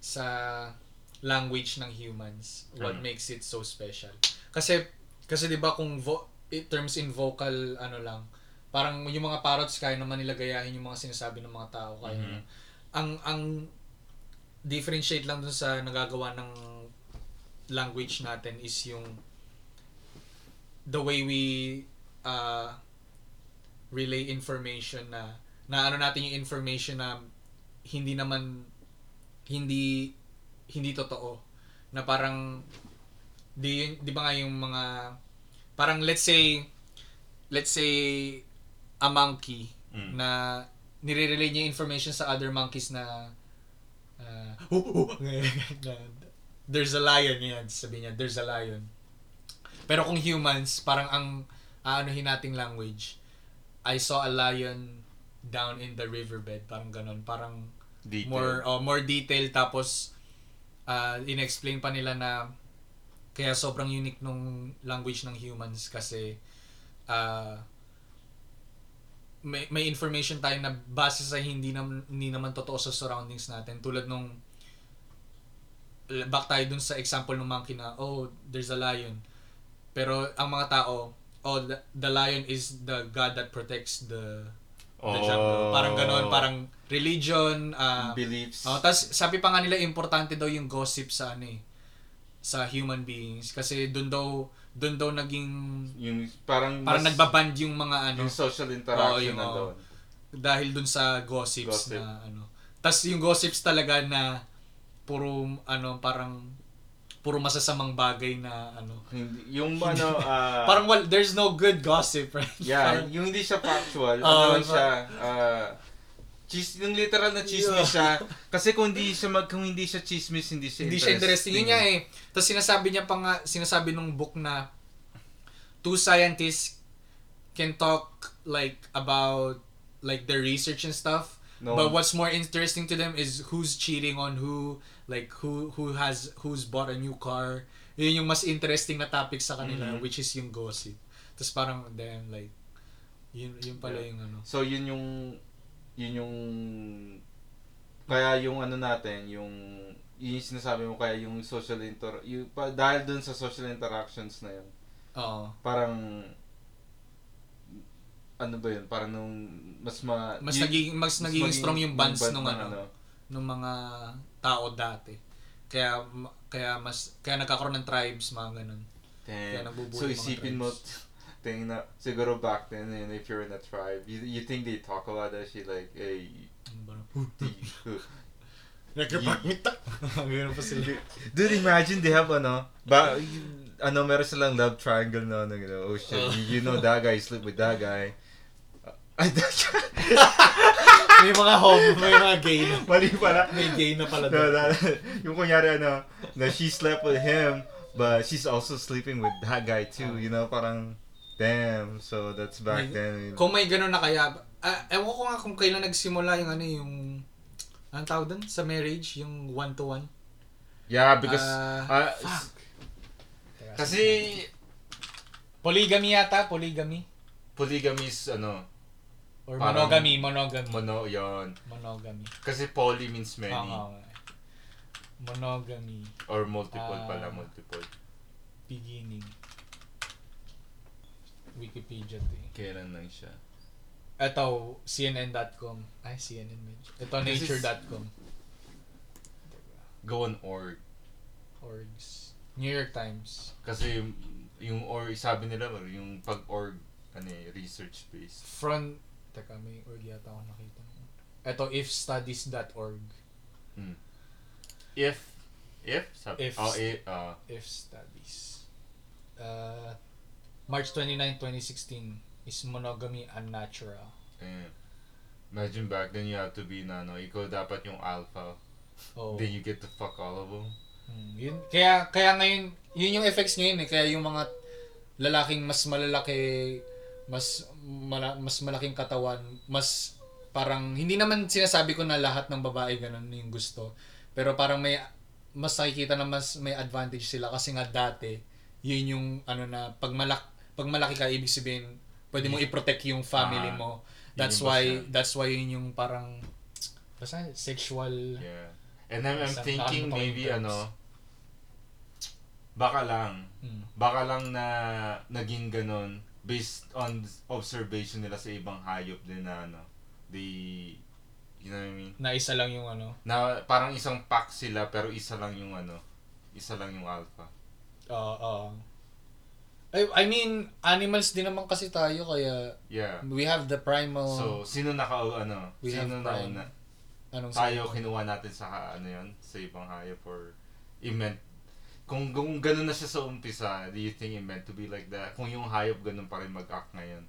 sa language ng humans what Ano? makes it so special kasi kasi 'di ba kung vo- it terms in vocal ano lang parang yung mga parrots kaya naman nila gayahin yung mga sinasabi ng mga tao kaya Mhm. naman. ang ang differentiate lang dun sa nagagawa ng language natin is yung the way we uh, relay information na na ano natin yung information na hindi naman hindi hindi totoo na parang di di ba nga yung mga parang let's say let's say a monkey Mm. na nire-relay niya information sa other monkeys na uh, (laughs) "Oh, oh," there's a lion yan sabi niya there's a lion pero kung humans parang ang aanuhin nating language I saw a lion down in the riverbed parang ganon parang Detail. more oh, more detail tapos uh, inexplain pa nila na kaya sobrang unique nung language ng humans kasi uh, may, may information tayo na base sa hindi naman hindi naman totoo sa surroundings natin. Tulad nung back tayo dun sa example ng monkey na oh there's a lion pero ang mga tao oh the, the lion is the god that protects the the jungle parang ganon parang religion ah, beliefs. Oh, tas sabi pa nga nila importante daw yung gossip sa ano eh sa human beings kasi doon daw doon daw naging yung parang parang mas- nagbaband yung mga ano yung social interaction yung, na oo. doon. dahil doon sa gossips Gossip. na ano. Tas yung gossips talaga na puro ano parang puro masasamang bagay na ano. Hindi, yung ano, (laughs) ah, parang well, there's no good gossip, right? (laughs) yeah, Parang- yung hindi siya factual, Oo, ano lang siya, ah, chis, yung literal na chismis siya. (laughs) Kasi kung hindi siya mag, kung hindi siya chismis, hindi siya hindi siya interesting. Yun nga eh. Tapos sinasabi niya pa nga, sinasabi nung book na two scientists can talk like about like their research and stuff. No. But what's more interesting to them is who's cheating on who, like who who has who's bought a new car. Yun yung mas interesting na topic sa kanila, Mhm. which is yung gossip. Tapos parang damn like yun yun pala Yeah. yung ano. So yun yung yun yung kaya yung ano natin, yung yun yung sinasabi mo kaya yung social inter yung, pa, dahil dun sa social interactions na yun. Oo. Parang ano ba yun? Parang nung mas ma Mas yun- naging mas, naging maging strong yung bonds band nung ng ano. ng mga tao dati. Kaya kaya mas kaya nagkakaroon ng tribes mga ganun. Kaya Damn. nabubuo So isipin mo, tingin na, siguro back then, and if you're in a tribe, you, you think they talk about that shit like, hey, Nagkapakita. (laughs) Ganun pa sila. Dude, imagine they have ano, ba, ano, meron silang love triangle na ano, you know, oh shit, you, you know that guy, you sleep with that guy. Ay, that guy. May mga home, may mga gay na. Mali pala. May gay na pala No, doon. that, yung kunyari ano, na she slept with him, but she's also sleeping with that guy too, you know, parang, damn, so that's back May- then. Kung may ganun na kaya, ah, ewan ko nga kung kailan nagsimula yung ano yung anong tawag doon sa marriage, yung one to one. Yeah, because, Ah, uh, kasi, polygamy yata, polygamy polygamy is, ano, or Parang- monogamy, monogamy. mono, yon monogamy. Kasi poly means many. Oo. monogamy Or multiple Ah. pala, multiple. beginning. Wikipedia to eh. Kailan lang siya. Ito, CNN.com. Ay, CNN medyo. Ito, This is- Nature.com. Go on org. Orgs. New York Times. Kasi yung, yung org, sabi nila, yung pag-org, ano eh, research based. Front, teka, may org yata ako nakita. Ito, ifstudies.org. Hmm. If, if, sabi, If. oh, eh, ah, If Studies. Uh, March 29, 2016 is monogamy unnatural. eh. Imagine back then you have to be na, no, ikaw dapat yung alpha. Oh. Then you get to fuck all of them. Hmm, yun, kaya kaya ngayon, yun yung effects ngayon eh. Kaya yung mga lalaking mas malalaki, mas mala, mas malaking katawan, mas parang hindi naman sinasabi ko na lahat ng babae ganun yung gusto. Pero parang may mas nakikita na mas may advantage sila kasi nga dati yun yung ano na pag malak pag malaki ka ibig sabihin pwede mo i-protect yung family Ah, mo. That's why that's why yun yung parang basta sexual Yeah. And I'm, I'm thinking maybe terms. ano, baka lang, Mm. baka lang na naging ganun based on observation nila sa ibang hayop din na ano, they, you know what I mean? na isa lang yung ano. Na parang isang pack sila pero isa lang yung ano, isa lang yung alpha. Oo. oo. I, I mean, animals din naman kasi tayo kaya Yeah. we have the primal So, sino naka ano, We sino na una? anong Tayo kinuha natin sa ano yon sa ibang hayop or it meant kung, kung ganun na siya sa umpisa, do you think it meant to be like that? Kung yung hayop ganun pa rin mag-act ngayon,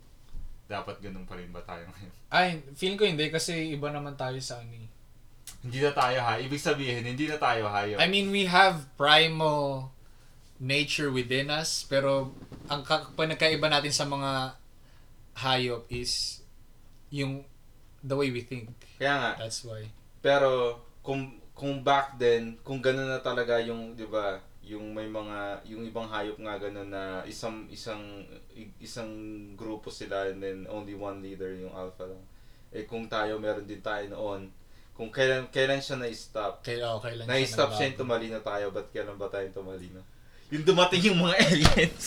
dapat ganun pa rin ba tayo ngayon? Ay, feeling ko hindi kasi iba naman tayo sa ano. eh. hindi na tayo hayop. Ibig sabihin, hindi na tayo hayop. I mean, we have primal nature within us, pero ang ka- pinagkaiba natin sa mga hayop is yung the way we think. Kaya nga, That's why. pero kung kung back then, kung ganun na talaga yung, 'di ba, yung may mga yung ibang hayop nga ganun na isang isang isang grupo sila and then only one leader yung alpha lang. Eh kung tayo meron din tayo noon, kung kailan kailan siya na-stop. Kaya oh, kailan Na-stop siya nagbago. tumalino tayo, ba't kailan ba tayo tumalino? Yung dumating yung mga (laughs) aliens.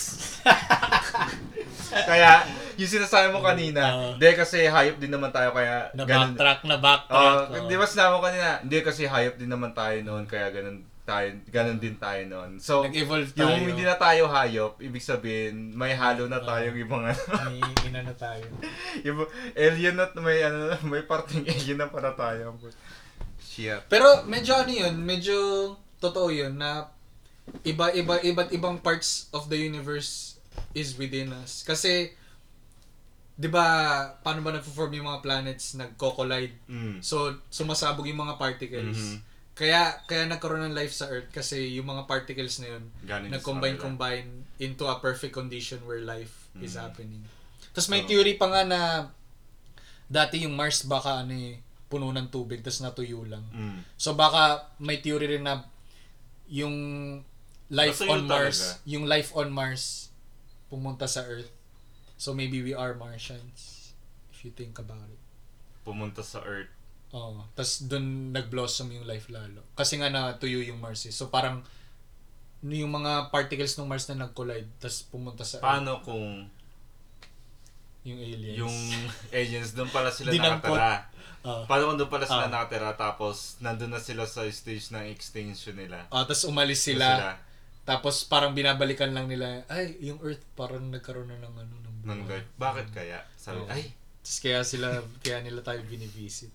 (laughs) kaya, yung sinasabi mo kanina, hindi kasi hayop din naman tayo kaya Na ganun. backtrack, na backtrack. Oh, oh. di ba sinabi mo kanina, hindi kasi hayop din naman tayo noon kaya ganun tayo, ganun din tayo noon. So, Nag-evolve tayo. yung hindi na tayo hayop, ibig sabihin, may halo na tayong ibang ano. May (laughs) ina na tayo. (laughs) yung alien na, may ano, may parting (laughs) alien na para tayo. Shit. Pero medyo ano yun, medyo totoo yun na iba iba iba't ibang parts of the universe is within us. Kasi 'di ba paano ba nagfo-form yung mga planets nagko-collide? Mm. So sumasabog yung mga particles. Mhm. Kaya kaya nagkaroon ng life sa Earth kasi yung mga particles na yun Galing sa nag-combine kanila. combine into a perfect condition where life is Mhm. happening. Tapos may So- theory pa nga na dati yung Mars baka ano eh, puno ng tubig tapos natuyo lang. Mm. So baka may theory rin na yung life Natuyo on Mars, talaga. yung life on Mars pumunta sa Earth. So maybe we are Martians if you think about it. Pumunta sa Earth. Oh, tas doon nag-blossom yung life lalo. Kasi nga natuyo yung Mars eh. So parang yung mga particles ng Mars na nag-collide tas pumunta sa Earth, Paano kung yung aliens. yung (laughs) aliens doon pala sila nakatira? Ah. Paano kung doon pala sila Ah. nakatira tapos nandun na sila sa stage ng extinction nila? Ah, tas umalis Doon sila. Tapos parang binabalikan lang nila, ay, yung Earth parang nagkaroon na ng ano ng buhay. life. Bakit kaya? Sabi, Oo. ay, Tapos kaya sila, kaya nila tayo binivisit.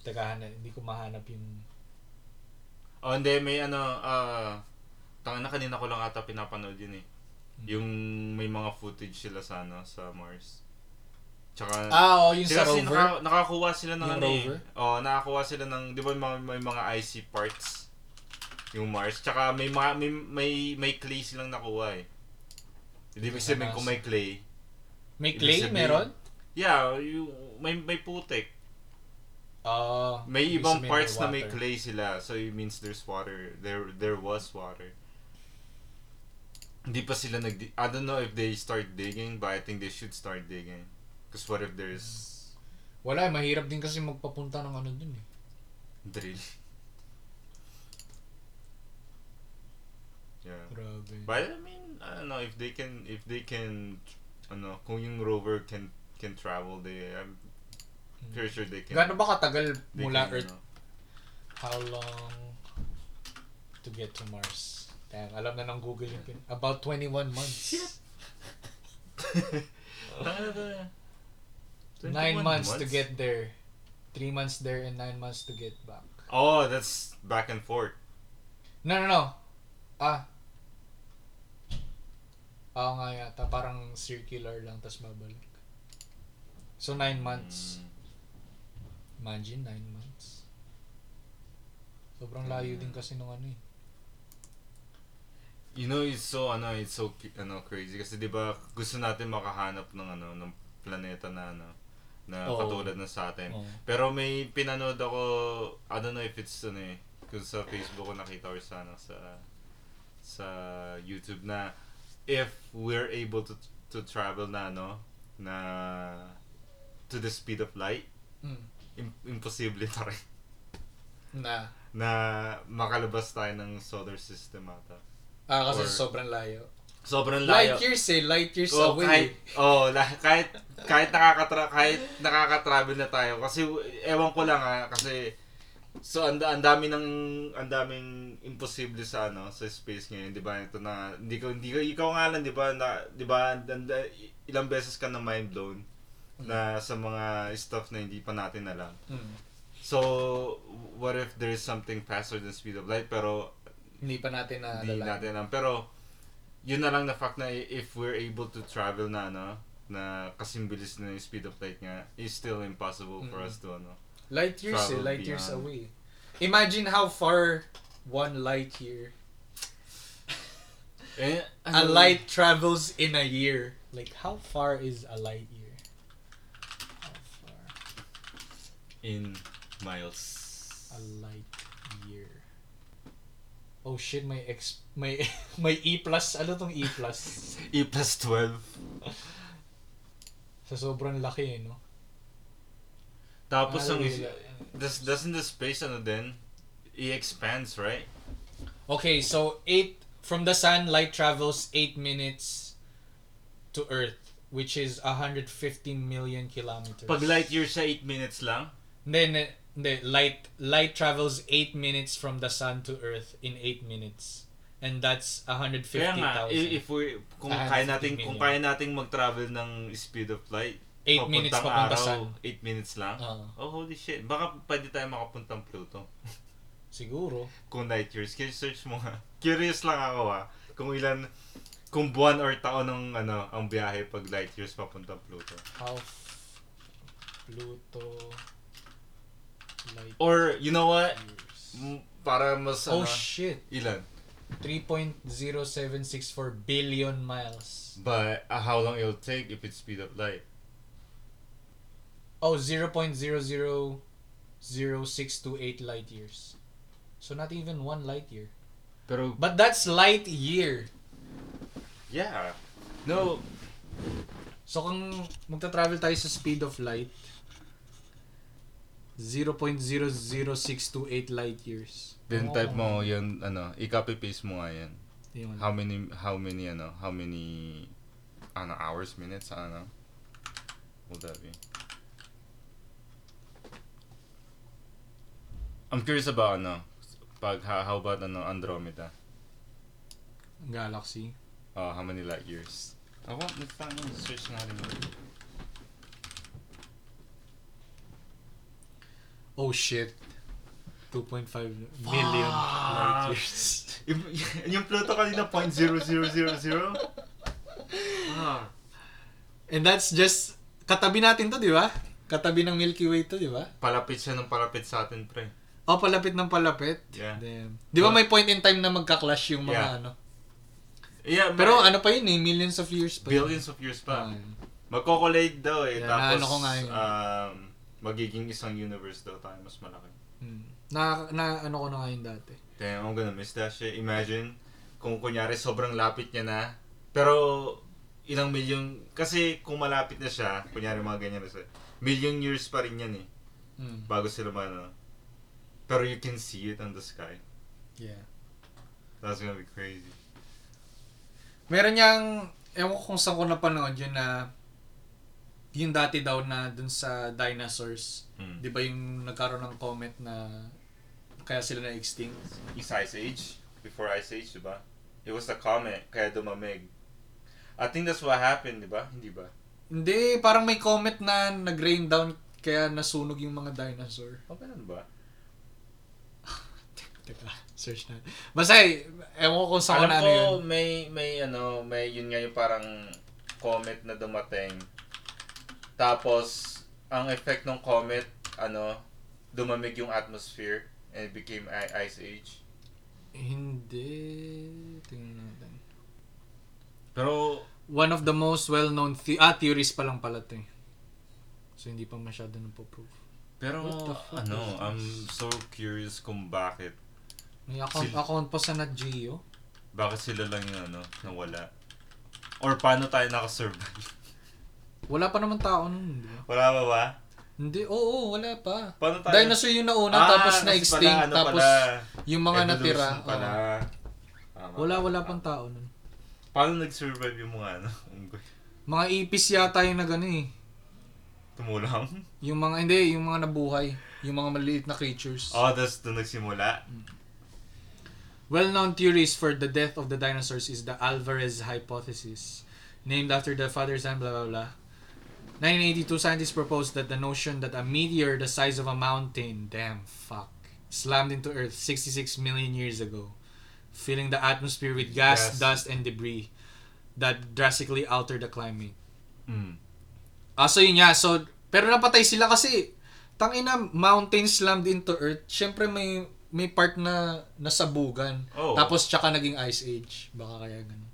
Teka, hana- hindi ko mahanap yung... oh hindi, may ano, ah, tanga na kanina ko lang ata pinapanood yun eh. Yung may mga footage sila sa ano, sa Mars. Tsaka, Ah, oh, yung sila sa rover. naka- nakakuha sila ng ano rover? eh. Oh, nakakuha sila ng, di ba may, may mga icy parts? Yung Mars. Tsaka may, mga, may, may, may clay silang nakuha eh. Hindi Sa sabihin kung may clay. May Ibig clay, sabihin- meron? Yeah, yung, may, may putik. Ah, May ibang parts na may clay sila. So it means there's water. There there was water. Hindi pa sila nag I don't know if they start digging, but I think they should start digging. Because what if there's Wala, eh, mahirap din kasi magpapunta ng ano dun eh. drill? Yeah. Grabe. But I mean, I don't know if they can if they can ano, kung yung rover can can travel, they I'm pretty sure they can. Gano'n ba katagal they mula can, Earth? ano, How long to get to Mars? Damn, alam na ng Google yung pin. About 21 months. (laughs) Na to. Nine 21 months, to get there. Three months there and nine months to get back. Oh, that's back and forth. No, no, no. Ah. Oo nga yata. Parang circular lang, tas babalik. So, nine months. Mm. Imagine, nine months. Sobrang layo din kasi nung ano eh. You know, it's so, ano, it's so, ano, crazy. Kasi, di ba, gusto natin makahanap ng, ano, ng planeta na, ano, na Oo. katulad ng sa atin. Oo. Pero may pinanood ako, I don't know if it's, ano eh, kung sa Facebook ko nakita or sa, ano, sa, sa YouTube na, if we're able to, to travel na, ano, na, to the speed of light, Mm. Im- imposible pa rin Na. na makalabas tayo ng solar system ata. Ah, kasi Or- sobrang layo. Sobrang layo. Light years eh. Light years Oh, away. kahit, oh, la, kahit, kahit nakakatra, kahit nakaka-travel na tayo. Kasi, ewan ko lang ha, kasi, so, ang, ang dami ng, ang daming imposible sa, ano, sa space ngayon, di ba? Ito na, hindi ko, hindi ko, ikaw nga lang, di ba, na, di ba, and- and- ilang beses ka na mind blown na sa mga stuff na hindi pa natin alam. Mm. So, what if there is something faster than speed of light, pero Hindi pa natin na hindi natin alam. Pero, yun na lang na fact na if we're able to travel na, ano, na kasing bilis na yung speed of light nga, is still impossible for Mm. us to, ano. Light years eh. Light years beyond. away. Imagine how far one light year. Eh, A ano- light travels in a year. Like, how far is a light year? How far? In miles. A light year. Oh shit, may ex may (laughs) may E plus. Ano tong E plus? (laughs) E plus 12. Sa sobrang laki eh, no? Tapos, Ah, ang, does, doesn't the space, ano din, it expands, right? Okay, so 8 from the sun light travels 8 minutes to earth which is 115 million kilometers. Pag light year siya, 8 minutes lang. Hindi, hindi. Light light travels 8 minutes from the sun to earth in 8 minutes. And that's Kaya nga, 150,000. i- if we, kung Ah, kaya 50 nating, kung kaya nating mag-travel ng speed of light, 8 minutes papunta sun. 8 minutes lang? Oo. Oh, holy shit. Baka pwede tayo makapuntang Pluto. (laughs) Siguro. Kung light years. Kaya search mo nga. Curious lang ako ha. Kung ilan, kung buwan or taon ng ano, ang biyahe pag light years papuntang Pluto. How Pluto light Or, you know what? years. Para mas Oh ano, shit. ilan? 3.0764 billion miles. But uh, how long it'll take if it's speed of light? Oh, 0.0000628 light years. So not even one light year. Pero, But that's light year. yeah. No, So kung magta-travel tayo sa speed of light, 0.00628 light years. then Oo. type mo yun, ano, i-copy paste mo nga yan. Yun. How many, how many, ano, how many, ano, hours, minutes, ano, will that be? I'm curious about, ano, pag, how, how about, ano, Andromeda? Galaxy. Uh, how many light years? Ako, nagtanong, search nga Oh shit. 2.5 million light years. Yung, yung Pluto kanina, 0.0000? ah. And that's just katabi natin to, di ba? Katabi ng Milky Way to, di ba? Palapit siya ng palapit sa atin, pre. Oh, palapit ng palapit. Yeah. Damn. Di ba may point in time na magka-clash yung mga Yeah. ano? Yeah, Pero ma- ano pa yun eh, millions of years pa. yun. billions of years pa. Ah, Magko-collide daw eh. Yeah, tapos, naano ko nga yun. um, magiging isang universe daw tayo, mas malaki. hmm. Na, na ano ko na ngayon dati. Damn, I'm gonna miss that shit. Imagine, kung kunyari sobrang lapit niya na, pero ilang milyon, kasi kung malapit na siya, kunyari mga ganyan na siya, million years pa rin yan eh, Hmm. bago sila ano. Pero you can see it on the sky. Yeah. That's gonna be crazy. Meron niyang, ewan ko kung saan ko napanood yun na yung dati daw na dun sa dinosaurs, Mm. di ba yung nagkaroon ng comet na kaya sila na extinct? Is Ice Age? Before Ice Age, di ba? It was the comet, kaya dumamig. I think that's what happened, di ba? Hindi ba? Hindi, parang may comet na nag-rain down kaya nasunog yung mga dinosaur. Okay ano ba? (laughs) Teka, search na. Basta, ewan ko kung saan ko Alam na ko, ano yun. may, may, ano, may, yun nga yung parang comet na dumating. Tapos, ang effect ng comet, ano, dumamig yung atmosphere and it became i- ice age. Hindi. Tingnan natin. one of the most well-known the- ah, theories pa lang pala to eh. So, hindi pa masyado nang prove Pero, ano? I'm so curious kung bakit. May account, Sil- account pa sa Nat Geo. Bakit sila lang yung ano, nawala. Or paano tayo nakasurvive? (laughs) Wala pa naman tao nun. Di ba? Wala ba ba? Hindi, oo, wala pa. Paano tayo? Dinosaur yung nauna, Ah, tapos na-extinct, ano tapos pala, yung mga natira. Pala. oo. Tama. Wala, wala pang tao nun. Paano nag-survive yung mga ano? (laughs) Mga ipis yata yung nagano eh. Tumulang? Yung mga, hindi, yung mga nabuhay. Yung mga maliit na creatures. Oh, tas doon nagsimula? Well-known theories for the death of the dinosaurs is the Alvarez hypothesis, named after the father's son, blah blah blah. 1982, scientists proposed that the notion that a meteor the size of a mountain, damn fuck, slammed into Earth 66 million years ago, filling the atmosphere with gas, Gas. dust, and debris that drastically altered the climate. Mm. Ah, so yun nga. So, pero napatay sila kasi, tangina, mountain slammed into Earth. Siyempre may may part na nasabugan. Oo. Tapos tsaka naging Ice Age. Baka kaya ganun.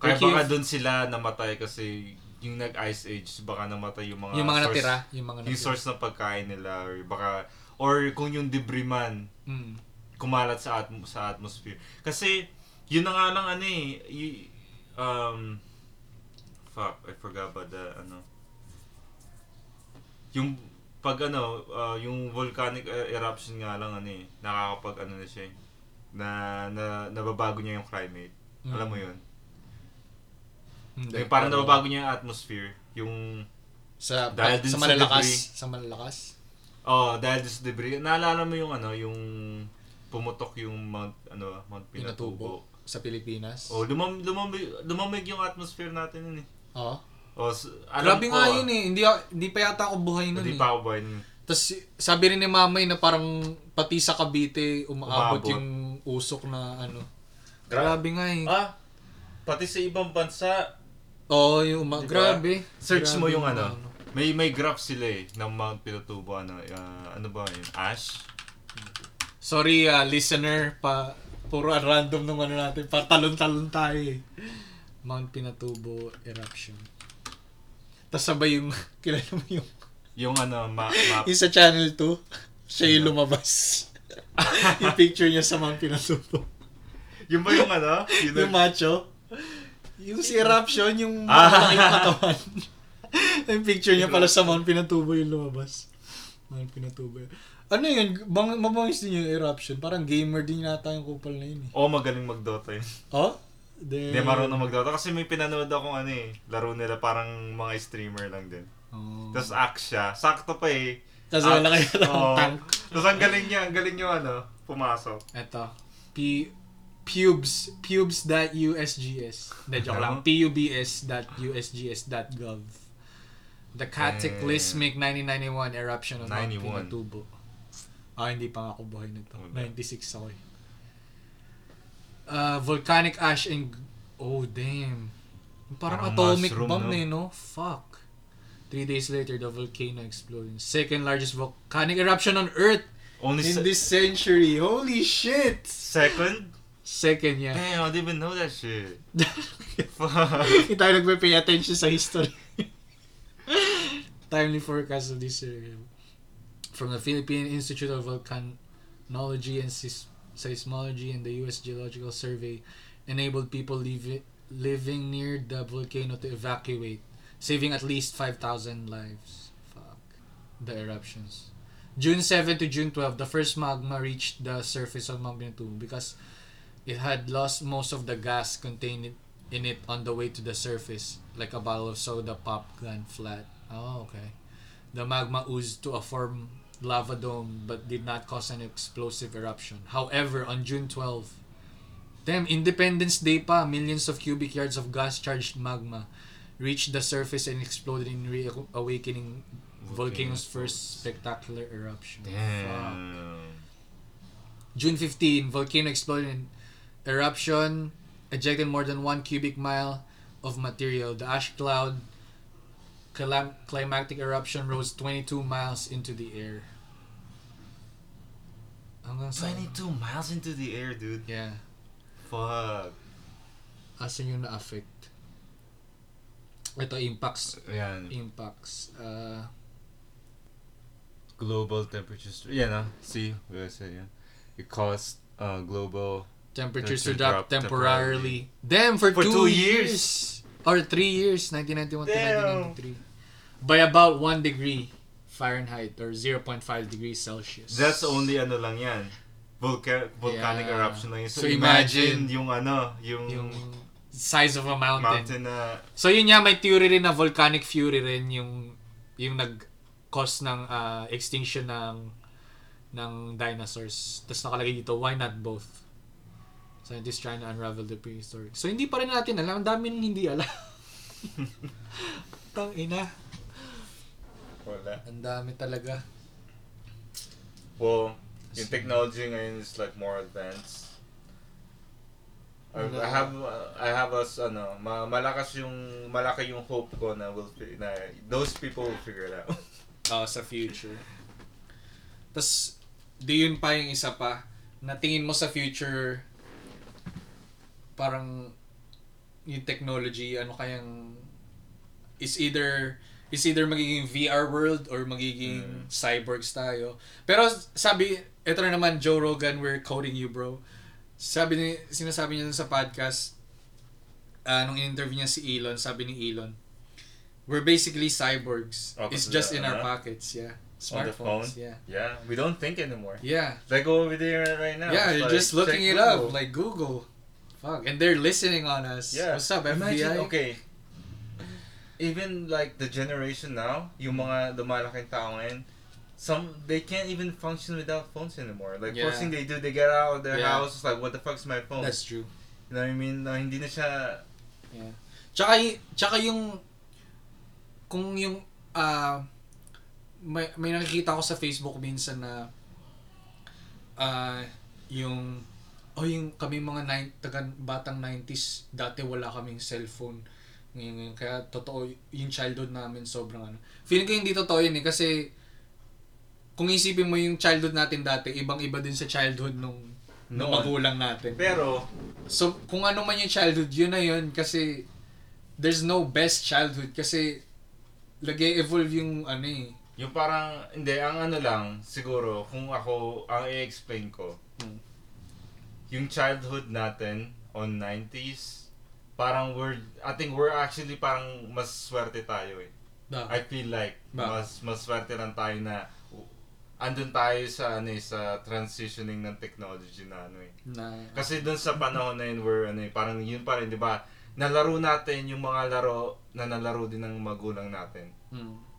Kaya baka doon sila namatay kasi yung nag-ice age, baka namatay yung mga yung mga source, natira. Yung mga Yung natira. source ng pagkain nila or baka or kung yung debris man Mm. kumalat sa atm- sa atmosphere. Kasi yun na nga lang ano eh, y- um fuck, I forgot about the ano yung pag ano, uh, yung volcanic uh, eruption nga lang ano eh, nakakapag ano na siya eh, na, na nababago niya yung climate. Mm. Alam mo yun? Hindi, Yung parang pero nababago niya yung atmosphere. Yung, sa, dahil sa sa malalakas. debris. Sa malalakas. oh, dahil sa debris. Naalala mo yung ano, yung pumutok yung Mount, ano, Mount Pinatubo. Pinatubo. Sa Pilipinas. Oh, lumam, lumamig, lumamig yung atmosphere natin yun eh. Oo. Oh, s- alam Grabe ko, nga ah, yun eh. Hindi, hindi pa yata ako buhay nun Hindi eh. pa ako buhay nun. Tapos sabi rin ni Mamay na parang pati sa Cavite umaabot Umabot. yung usok na ano. Grabe nga eh. Ah, pati sa ibang bansa, Oo, yung uma- Diba? grabe. search Grabe mo yung mga ano. May may graph sila eh ng Mount Pinatubo ano, ah, ano ba yun? Ash? Sorry ah, listener, pa puro random nung ano natin. Pa talon-talon tayo eh. Mount Pinatubo eruption. Tapos sabay yung, (laughs) kilala mo yung, Yung ano, ma- map. (laughs) yung sa channel 2, siya yung lumabas. (laughs) yung picture niya sa Mount Pinatubo. yung ba yung ano? Yung, yung macho. Yung si eruption, yung (laughs) Ah. malaki yung katawan. (laughs) yung picture niya pala sa Mount Pinatubo yung lumabas. Mount Pinatubo. Ano yun? Bang, mabangis din yung eruption. Parang gamer din yata yung kupal na yun eh. oh, magaling mag-Dota yun. Oh? Then, Hindi marunong mag-Dota kasi may pinanood akong ano eh, laro nila parang mga streamer lang din. Oh. Tapos axe siya. Sakto pa eh. Malaki yata yung Oo. tank. Tapos ang galing niya, ang galing yung ano, pumasok. Eto. P pubes pubes.usgs. Hindi, joke lang. Pubs.usgs.gov. The cataclysmic 1991 eruption of Mount 91. Pinatubo. Ah, hindi pa ako buhay nito. Wala. 96 ako eh. Uh, volcanic ash and... Oh, damn. Parang, Parang atomic mushroom, bomb no? eh, no? Fuck. Three days later, the volcano exploded. Second largest volcanic eruption on Earth Only in se- this century. Holy shit! second? Second, yeah. Damn, I didn't even know that shit. (laughs) Fuck. Hindi tayo nagpe-pay attention sa history. Timely forecast of this area. From the Philippine Institute of Volcanology and Seismology and the U.S. Geological Survey enabled people livi- living near the volcano to evacuate, saving at least 5,000 lives. Fuck. The eruptions. June 7 to June 12, the first magma reached the surface of Mount Pinatubo because it had lost most of the gas contained in it on the way to the surface, like a bottle of soda popped gone flat. Oh, okay. The magma oozed to a form lava dome but did not cause an explosive eruption. However, on June 12, damn, Independence Day pa, millions of cubic yards of gas-charged magma reached the surface and exploded in reawakening volcano's first spectacular eruption. Fuck. June 15, volcano exploded in eruption, ejected more than one cubic mile of material. The ash cloud clim- climactic eruption rose 22 miles into the air. Hanggang sa... 22 miles into the air, dude. Yeah. Fuck. Asan yung na-affect? Ito, impacts. Ayan. Impacts. Uh, Global temperatures. Yan ah. See? We said yan. It caused uh, global temperatures to Temperature drop drop temporarily. Damn, for, For two, two years. Or three years, 1991 to Damn. 1993. By about 1 degree Fahrenheit or 0.5 degrees Celsius. That's only ano lang yan. Volca- volcanic Yeah. eruption lang yun. So, So imagine, imagine yung ano, yung, yung size of a mountain. mountain na So yun nga, may theory rin na volcanic fury rin yung yung nag-cause ng ah, extinction ng ng dinosaurs. Tapos nakalagay dito, why not both? Scientists trying to unravel the prehistoric. So hindi pa rin natin alam. Ang dami nang hindi alam. (laughs) Tang ina. wala. Ang dami talaga. Well, yung technology ngayon is like more advanced. I, Wala. I have uh, I have us ano, ma- malakas yung malaki yung hope ko na will na those people will figure it out. (laughs) Oh, sa future. Tapos, di yun pa yung isa pa. Na tingin mo sa future, parang yung technology, ano kayang is either is either magiging VR world or magiging cyborgs tayo. Pero sabi, ito na naman, Joe Rogan, we're coding you, bro. Sabi ni, sinasabi niya sa podcast, ah, nung in-interview niya si Elon, sabi ni Elon, we're basically cyborgs. Oh, It's just in our ano? pockets, yeah. On the phone? Smartphones, yeah. Yeah, we don't think anymore. Yeah. Like go over there right now. yeah, you're like, just looking it up, Google. like Google. Fuck. And they're listening on us. Yeah. What's up, FBI? Imagine, okay. Even like the generation now, yung mga lumalaking tao ngayon, some they can't even function without phones anymore. Like Yeah. first thing they do, they get out of their Yeah. house, it's like what the fuck's my phone? That's true. you know what I mean? Na hindi na siya Yeah. Tsaka, tsaka yung kung yung ah may, may nakikita ko sa Facebook minsan na ah yung oh yung kami mga nine, taga batang 90s dati wala kaming cellphone ngayon, ngayon kaya totoo yung childhood namin sobrang ano feeling ko hindi totoo yun eh kasi kung isipin mo yung childhood natin dati ibang iba din sa childhood nung nung Noon. magulang natin pero So, kung ano man yung childhood, yun na yun. Kasi, there's no best childhood. Kasi, lagi evolve yung ano eh. yung parang hindi ang ano lang siguro kung ako ang i-explain ko Hmm. Yung childhood natin on 90s parang we're I think we're actually parang mas swerte tayo eh Ba? I feel like Ba? mas mas swerte lang tayo na andun tayo sa ano eh, sa transitioning ng technology na ano eh. na, Kasi dun sa panahon na yun we're ano eh, parang yun pa rin, 'di ba? Nalaro natin yung mga laro na nalaro din ng magulang natin. hmm.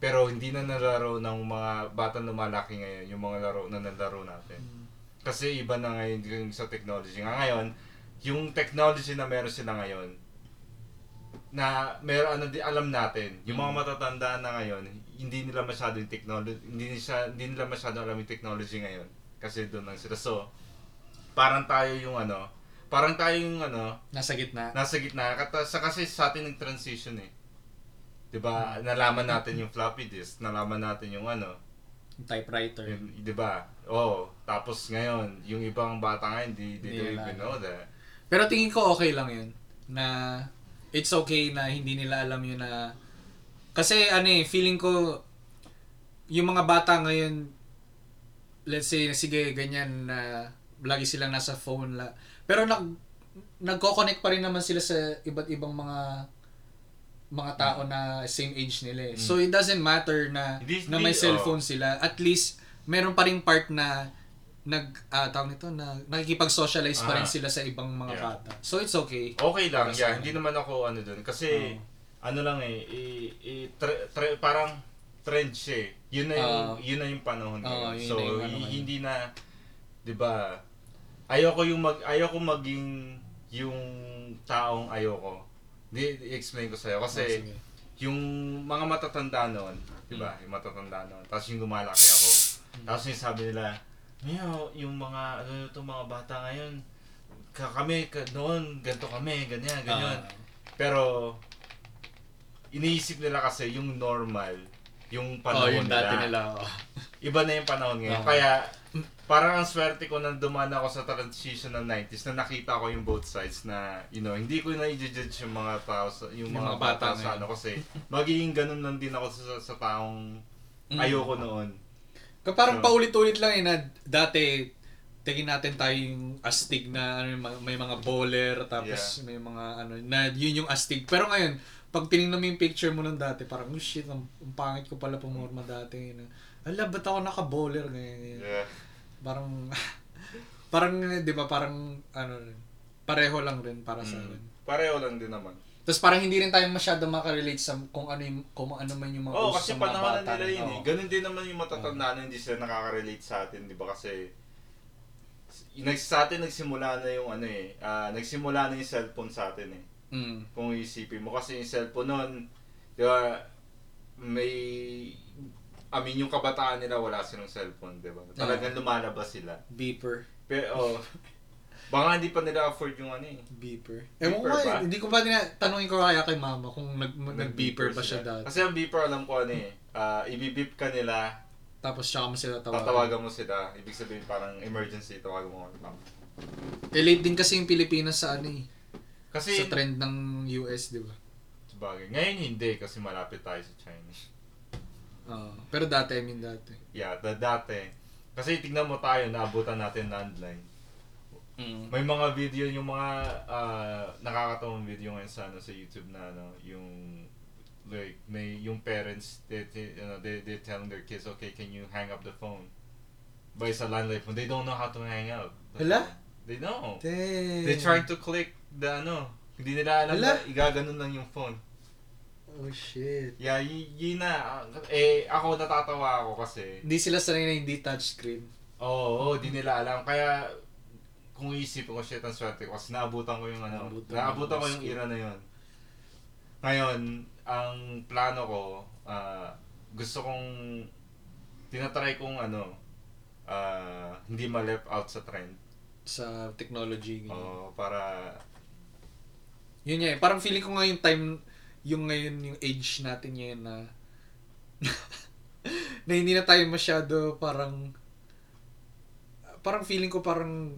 Pero hindi na nalaro ng mga batang lumalaki ngayon yung mga laro na nalaro natin. Hmm. Kasi iba na ngayon yung sa technology. Nga ngayon, yung technology na meron sila ngayon, na meron ano di alam natin. Yung mga matatanda na ngayon hindi nila masyado yung technology hindi nila hindi nila masyado alam yung technology ngayon. Kasi doon lang sila. So parang tayo yung ano parang tayo yung ano nasa gitna. nasa gitna. Kata sa kasi sa atin ng transition eh. 'di ba? Nalaman natin yung floppy disk. Nalaman natin yung ano Yung typewriter. yung, 'di ba oh tapos ngayon yung ibang bata ngayon di don't nila even know that Pero tingin ko okay lang yun. Na, it's okay na hindi nila alam yun na, kasi ano eh, feeling ko, yung mga bata ngayon, let's say, sige, ganyan na, lagi silang nasa phone la. Pero nag, nagko-connect pa rin naman sila sa iba't ibang mga mga tao na same age nila eh. So it doesn't matter na Hindi- na may cellphone sila. At least meron pa rin part na nag ah, tawag nito na nakikipag-socialize pa rin Ah. sila sa ibang mga Yeah. bata. So it's okay. Okay lang, yeah. Hindi naman ako ano dun. Kasi, Oo. ano lang eh, i, i- tre- tre- parang trend siya eh. Yun na yung, Oo. yun na yung panahon ngayon. yun so, na yung hindi na, di ba, ayoko yung mag, ayoko maging yung taong ayoko. Di, i-explain ko sa'yo. Kasi, Oh, yung mga matatanda noon, di ba, yung matatanda noon, tapos yung lumalaki ako, tapos yung sabi nila, Mio, yung mga, ano itong mga bata ngayon, ka kami, ka, noon, ganito kami, ganyan, ganyan. Ah. Pero, iniisip nila kasi yung normal, yung oh, panahon yung nila. dati nila. oh. Iba na yung panahon ngayon. Oo. Kaya, parang ang swerte ko nang dumaan ako sa transition ng 90s na nakita ko yung both sides na, you know, hindi ko na i-judge yung mga tao, sa, yung, Yung mga, mga bata, bata sa ano kasi magiging ganun lang din ako sa, sa taong Mm. ayoko noon. Ka- Parang So- paulit-ulit lang eh na dati tingin natin tayo yung astig na ano, may mga bowler tapos may mga ano na yun yung astig. Pero ngayon, pag tinignan mo yung picture mo nung dati, parang oh shit, ang, ang pangit ko pala pumorma dati. Na, Ala, ba't ako naka-bowler ngayon? ngayon? Yeah. Parang, (laughs) parang, di ba, parang, ano, pareho lang rin para sa Mm. akin. Pareho lang din naman. Tapos parang hindi rin tayo masyado makarelate sa kung ano yung, kung ano man yung mga uso kasi sa mga bata. nila yun eh. Oo. Ganun din naman yung matatanda na hindi sila nakaka-relate sa atin, di ba? Kasi nags- sa atin nagsimula na yung ano eh, ah, nagsimula na yung cellphone sa atin eh. Mm. Kung isipin mo kasi yung cellphone noon, di ba, may I mean, yung kabataan nila wala silang cellphone, di ba? Talagang lumalabas sila. Beeper. Pero, oh, (laughs) baka hindi pa nila afford yung ano eh. Beeper. Ko Beeper ba? eh, hindi ko pa tina- tanungin ko kaya kay mama kung nag, nag-beeper pa siya dati. Kasi ang beeper alam ko ano eh, ah, ibibip ka nila, Tapos tsaka mo sila tawagan. tatawagan mo sila. Ibig sabihin parang emergency, tawagan mo. Eh, late din kasi yung Pilipinas sa ano eh. Kasi, sa trend ng US, di ba? sabagay. Ngayon hindi kasi malapit tayo sa China. Oo. pero dati, I mean dati. Yeah, da- dati. Kasi tignan mo tayo, naabutan natin landline. Mm. May mga video, yung mga ah, nakakatawang video ngayon sa, ano, sa YouTube na ano, yung like may yung parents they they, you know, they they telling their kids okay can you hang up the phone by sa landline phone they don't know how to hang up the Hala? they know Damn. they trying to click the ano hindi nila alam Hala? na igaganon lang yung phone Oh shit. yeah y- yun na eh ako natatawa ako kasi Hindi sila sanay na hindi touchscreen. Oo, oh, di nila alam. Kaya, kung iisipin ko, shit, ang swerte ko. Kasi naabutan ko yung ano, Naabutan naabutan ko yung yung era na yun. Ngayon, ang plano ko, ah, gusto kong, tinatry kong ano, ah, hindi ma-left out sa trend. Sa technology. Oo, para, Yun nga eh. Parang feeling ko ngayon time, yung ngayon, yung age natin ngayon na (laughs) na hindi na tayo masyado parang parang feeling ko parang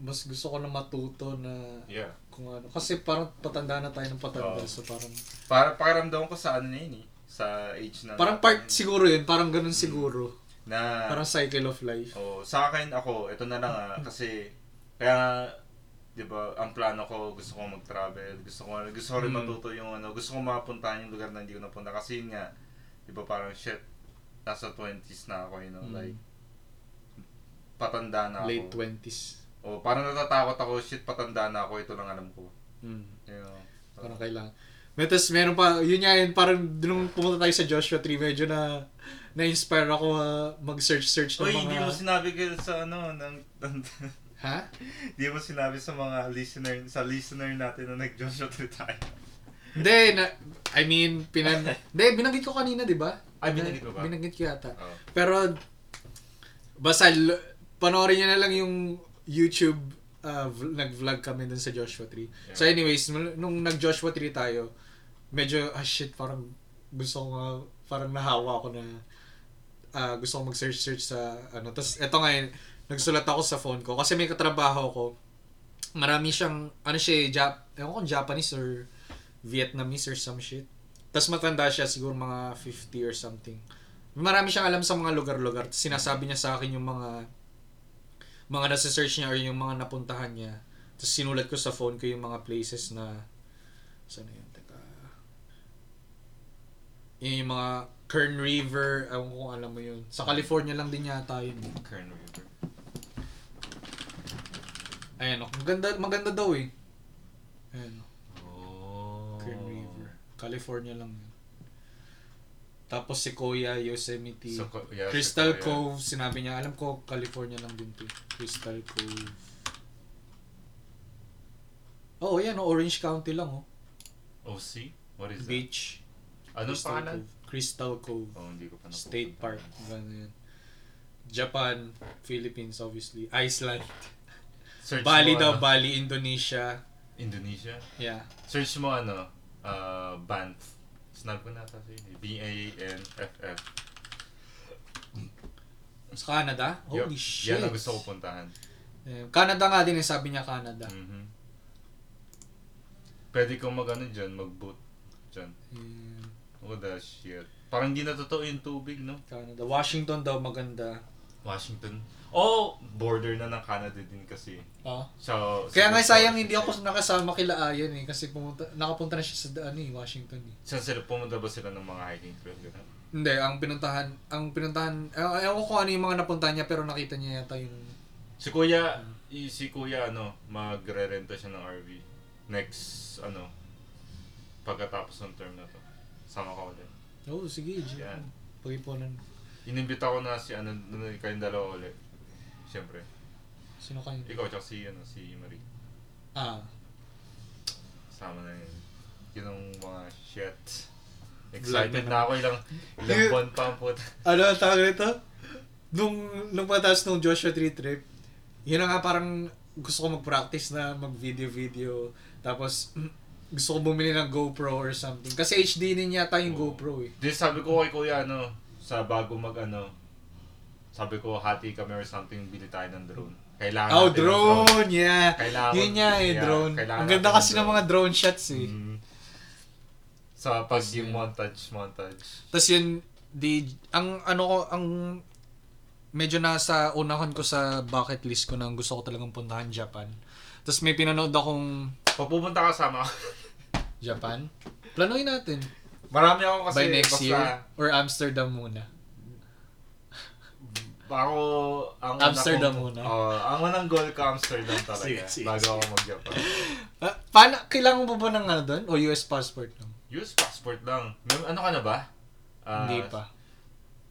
mas gusto ko na matuto na yeah. kung ano. Kasi parang patanda na tayo ng patanda. Oo. So parang Para, pakiramdam ko sa ano na yun eh. Sa age na. parang part siguro yun. Parang ganun siguro. Na, Parang cycle of life. Oh, sa akin ako, ito na lang ah, kasi kaya 'di ba, ang plano ko gusto ko mag-travel, gusto ko gusto ko rin Mm. matuto yung ano, gusto ko mapuntahan yung lugar na hindi ko napunta kasi yun nga 'di ba parang shit nasa 20s na ako, you know, Mm. like patanda na ako. Late 20s. Oh, parang natatakot ako, shit patanda na ako, ito lang alam ko. Mm. You know. Parang kailangan. May tas meron pa, yun nga yun, parang nung pumunta tayo sa Joshua Tree, medyo na na-inspire ako ah, mag-search-search ng Uy, mga... hindi mo sinabi kayo sa ano, ng, ng ha? hindi mo sinabi sa mga listener, sa listener natin na nag-Joshua Tree tayo. Hindi, na, I mean, pinan... (laughs) Hindi, binanggit ko kanina, di ba? Ay, binanggit mo ba? Binanggit ko yata. Oh. Pero, basta, panoorin nyo na lang yung YouTube, uh, v- nag-vlog kami dun sa Joshua Tree. So Yeah. anyways, nung, nag-Joshua Tree tayo, medyo, ah shit, parang gusto ko nga, parang nahawa ako na ah, gusto ko mag-search-search sa ano. Tapos, eto ngayon, nagsulat ako sa phone ko. Kasi may katrabaho ko. Marami siyang, ano siya, eh, Jap, ewan ko, Japanese or Vietnamese or some shit. Tapos matanda siya, siguro mga 50 or something. Marami siyang alam sa mga lugar-lugar. Sinasabi niya sa akin yung mga mga nasa-search niya or yung mga napuntahan niya. Tapos sinulat ko sa phone ko yung mga places na saan na yun? Teka. Yun yung mga Kern River, ewan ko kung alam mo yun. Sa California lang din yata yun. Kern River. Ayan, oh. maganda, maganda daw eh. Ayan, oh. Oh. Kern River. California lang yun. Tapos Sequoia, Yosemite. So, yeah, Crystal Sequoia. Cove, sinabi niya. Alam ko, California lang din to. Crystal Cove. Oo, oh, yan. Oh, Orange County lang, oh. OC? What is Beach. that? Anong Crystal pangalan? Cove. Crystal Cove. Oh, hindi ko pa napupunta. State Park. Ganun yan. Japan, Philippines, obviously. Iceland. Search Bali mo, daw, ano, Bali, Indonesia. Indonesia? Yeah. Search mo ano, uh, Banff. Sinabi ko na eh. B-A-N-F-F. Sa Canada? Yup, Holy shit. Yan ang gusto ko puntahan. Eh, Canada nga din, eh, sabi niya Canada. Mhm. Pwede ko mag ano dyan, mag-boot dyan. Eh, Oh, that shit. Parang hindi na totoo yung tubig, no? Canada. Washington daw maganda. Washington. Oh, border na ng Canada din kasi. Ah. So, Kaya nga sayang hindi ako nakasama kila Ayan eh kasi pumunta nakapunta na siya sa ano eh, Washington eh. Saan sila pumunta ba sila ng mga hiking trail? Ganun? Hindi, ang pinuntahan, ang pinuntahan, eh, ewan ko kung ano yung mga napuntahan niya pero nakita niya yata yung Si Kuya, i- si Kuya ano, magre-renta siya ng RV. Next, ano, pagkatapos ng term na to. Sama ko ulit. Oh, sige, G. Yan. Pag-ipunan. Inimbita ko na si ano, ano kayong dalawa ulit. Siyempre. Sino kayo? Ikaw tsaka si, ano, si Marie. Ah. Sama na yun. Yun ang mga shit. Excited na na ako ilang, ilang buwan pa ang puta. (laughs) Ano ang tawag nito? Nung, nung patas nung Joshua Tree trip, yun na nga parang gusto ko mag-practice na mag-video-video. Tapos, (clears throat) gusto ko bumili ng GoPro or something. Kasi HD din yata yung GoPro eh. Di sabi ko kay Kuya, ano, sa bago mag ano, sabi ko hati kami or something, bili tayo ng drone. Kailangan Oh, natin ng drone! Yeah! Kailangan Yun nga eh, yeah, drone. Ang ganda kasi ng mga drone shots eh. Mm. Sa pag yung montage, montage. Tapos yun, di, ang ano ko, ang medyo nasa unahan ko sa bucket list ko na gusto ko talagang puntahan Japan. Tapos may pinanood akong Pag pupunta ka sama, Japan. Planuin natin. marami ako kasi By next year. Or Amsterdam muna. Ako, ang Amsterdam una muna. kong- Oo, ang unang goal ko Amsterdam talaga. Sige, sige, bago ako mag-Japan. (laughs) Ah, paano, kailangan mo ba ng ano doon? O US passport lang? US passport lang. May, ano ka na ba? Ah, Hindi pa.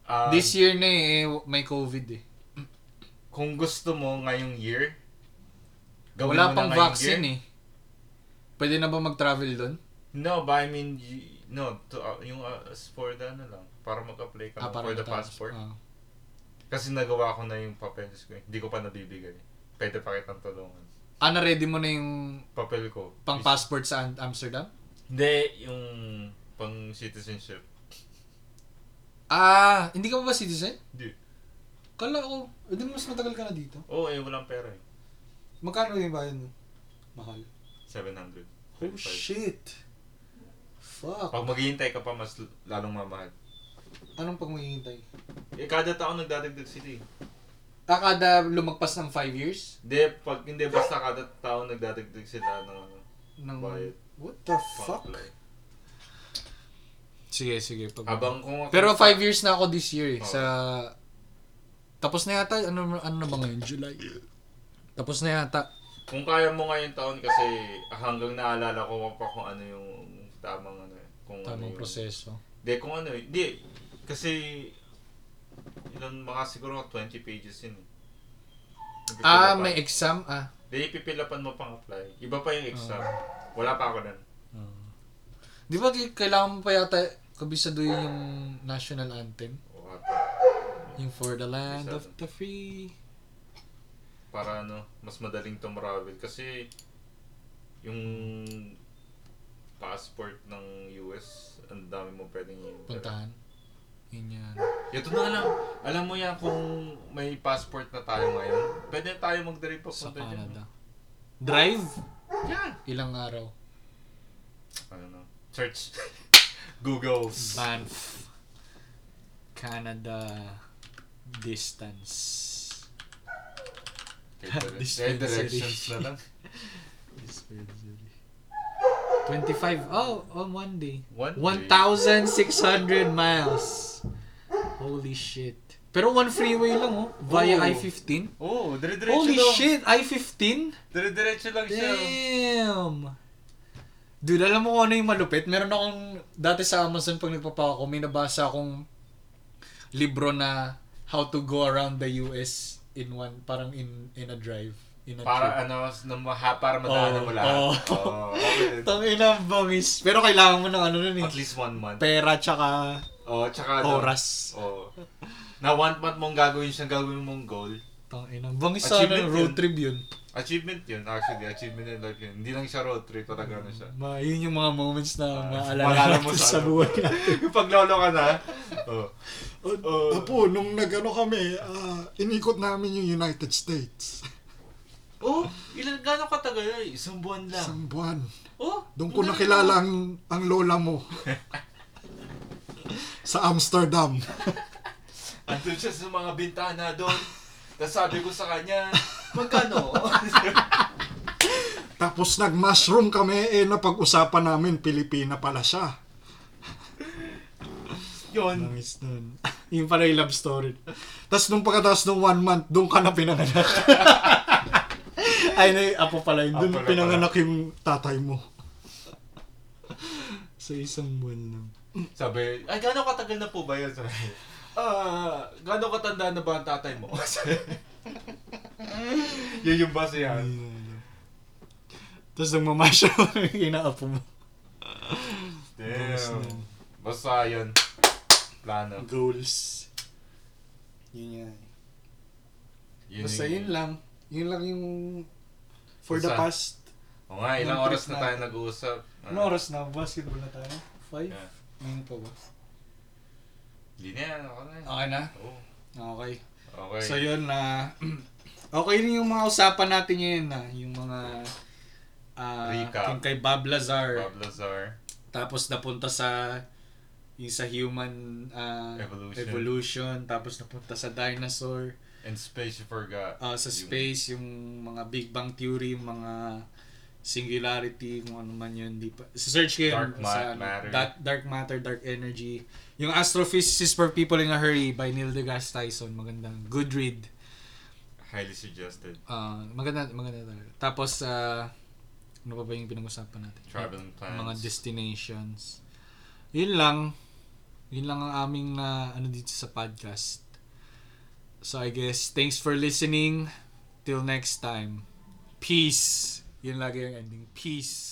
ah, This year na eh, may COVID eh. Kung gusto mo ngayong year, gawin Wala mo pang na vaccine year. eh. Pwede na ba mag-travel doon? No, but I mean, no, to, uh, yung uh, for the ano lang, para mag-apply ka Ah, para for the passport. Ah. Kasi nagawa ko na yung papeles ko eh. Hindi ko pa nabibigay. Pwede pa kitang tulungan. Ah, na-ready mo na yung Papel ko. pang passport sa Am- Amsterdam? Hindi, yung pang citizenship. Ah, hindi ka pa ba citizen? Hindi. Kala ko, hindi mas matagal ka na dito. Oo, eh, walang pera eh. Magkano yung bayad mo? Mahal. 700. Oh shit. Fuck. Pag maghihintay ka pa, mas lalong mamahal. Anong pag maghihintay? Eh, kada taon nagdadagdag sila eh. Ah, kada lumagpas ng 5 years? Hindi, pag hindi, basta kada taon nagdadagdag sila ng ano. Ng... Bayad. What the fuck? Sige, sige. Pag... Habang kung ako- Pero 5 years na ako this year eh. Oo. Sa... Tapos na yata, ano, ano na ba ngayon? July. Tapos na yata. Kung kaya mo ngayong taon kasi hanggang naalala ko pa kung ano yung tamang ano eh. Kung ano Tamang yung... proseso. Hindi, kung ano eh. Hindi, kasi ilan mga siguro mga 20 pages yun eh. Ah, may exam? Ah. Hindi, pipilapan mo pang apply. Iba pa yung exam. Wala pa ako nun. Di ba kailangan mo pa yata kabisaduhin yung national anthem? O, ata. Yung For the Land Kabisado. of the Free. Para ano, mas madaling tumravel. Kasi yung passport ng US, ang dami mo pwedeng Puntahan. Yun yan. Ito na alam. Alam mo yan kung may passport na tayo ngayon, pwede tayo mag-drive pa Sa punta dyan. Canada. Drive? Yan. Ilang araw? Ano no? Search. (laughs) Google. Banff. Canada distance. Okay, Dispensary. directions na lang. (laughs) Dispensary. 25. Oh, on one day. One 1,600 miles. Holy shit. Pero one freeway lang oh. Via Oh. I-15. Oh, dire-diretso Holy lang. shit! I-15? Dire-diretso lang siya. Damn! Dude, alam mo kung ano yung malupit? Meron akong, dati sa Amazon pag nagpapako, may nabasa akong libro na how to go around the US in one, parang in in a drive. In a Para trip. ano, na maha, para madaanan Oh, mo lahat. oh. Oh, okay. (laughs) Tangina, bangis. Pero kailangan mo ng ano nun eh. At least one month. Pera tsaka Oh, tsaka ano, oras. Oh. Na one month mong gagawin siyang gagawin mong goal. Tangina. Bangis sa ano, Achievement road yun. trip yun. Achievement yun, actually. Achievement in life yun. Hindi lang siya road trip, talaga ano siya. Ma, yun yung mga moments na Ah, maalala mo sa, sa ano. buhay natin. (laughs) Yung paglolo ka na, oh. Uh, Apo, nung nag-ano kami, ah, inikot namin yung United States. Oh, ilan gano'ng katagal? Isang buwan lang. Isang buwan. Oh, Doon ko nakilala ang, ang lola mo. sa Amsterdam. Andun siya sa mga bintana doon. Tapos sabi ko sa kanya, magkano? Tapos nag-mushroom kami, eh napag-usapan namin, Pilipina pala siya. yun. Nangis nun. yung pala yung love story. Tapos nung pagkatapos ng one month, doon ka na pinanganak. (laughs) Ay, na apo pala yun. Doon Apo pinanganak yung tatay mo. (laughs) sa isang buwan lang. Sabi, ay gano'ng katagal na po ba yun? Sabi, ah, gano'ng katanda na ba ang tatay mo? (laughs) yun yung base yan. Tapos nang mamasya (laughs) yung inaapo mo. Damn. Basta yun. Plano. Goals. Yun yan. Yun Basta yung- yun lang. Yun lang yung for the Basta- past. Oo nga, ilang oras na tayo nag-uusap. Ano oras na? Basketball na tayo? Five? Yeah. Ngayon pa ba? Hindi na yan, ako na. Okay na? Oo. Okay. Okay. So yun na (clears throat) okay na yung mga usapan natin ngayon na yung mga ah, Recap. yung kay Bob Lazar Bob Lazar. tapos napunta sa yung sa human ah, Evolution. evolution tapos napunta sa dinosaur And Space You Forgot. ah, sa space yung mga Big Bang Theory yung mga singularity kung ano man yun di pa search kayo Dark ma- sa ano, matter. Dark, dark matter dark energy yung astrophysicist for people in a hurry by Neil deGrasse Tyson magandang good read Highly suggested. Ah, maganda maganda talaga. Tapos ah, ano pa ba yung pinag-usapan natin? Traveling plans. Mga destinations. Yun lang. Yun lang ang aming na ano dito sa podcast. So I guess thanks for listening. Till next time. Peace. Yun lagi yung ending. Peace.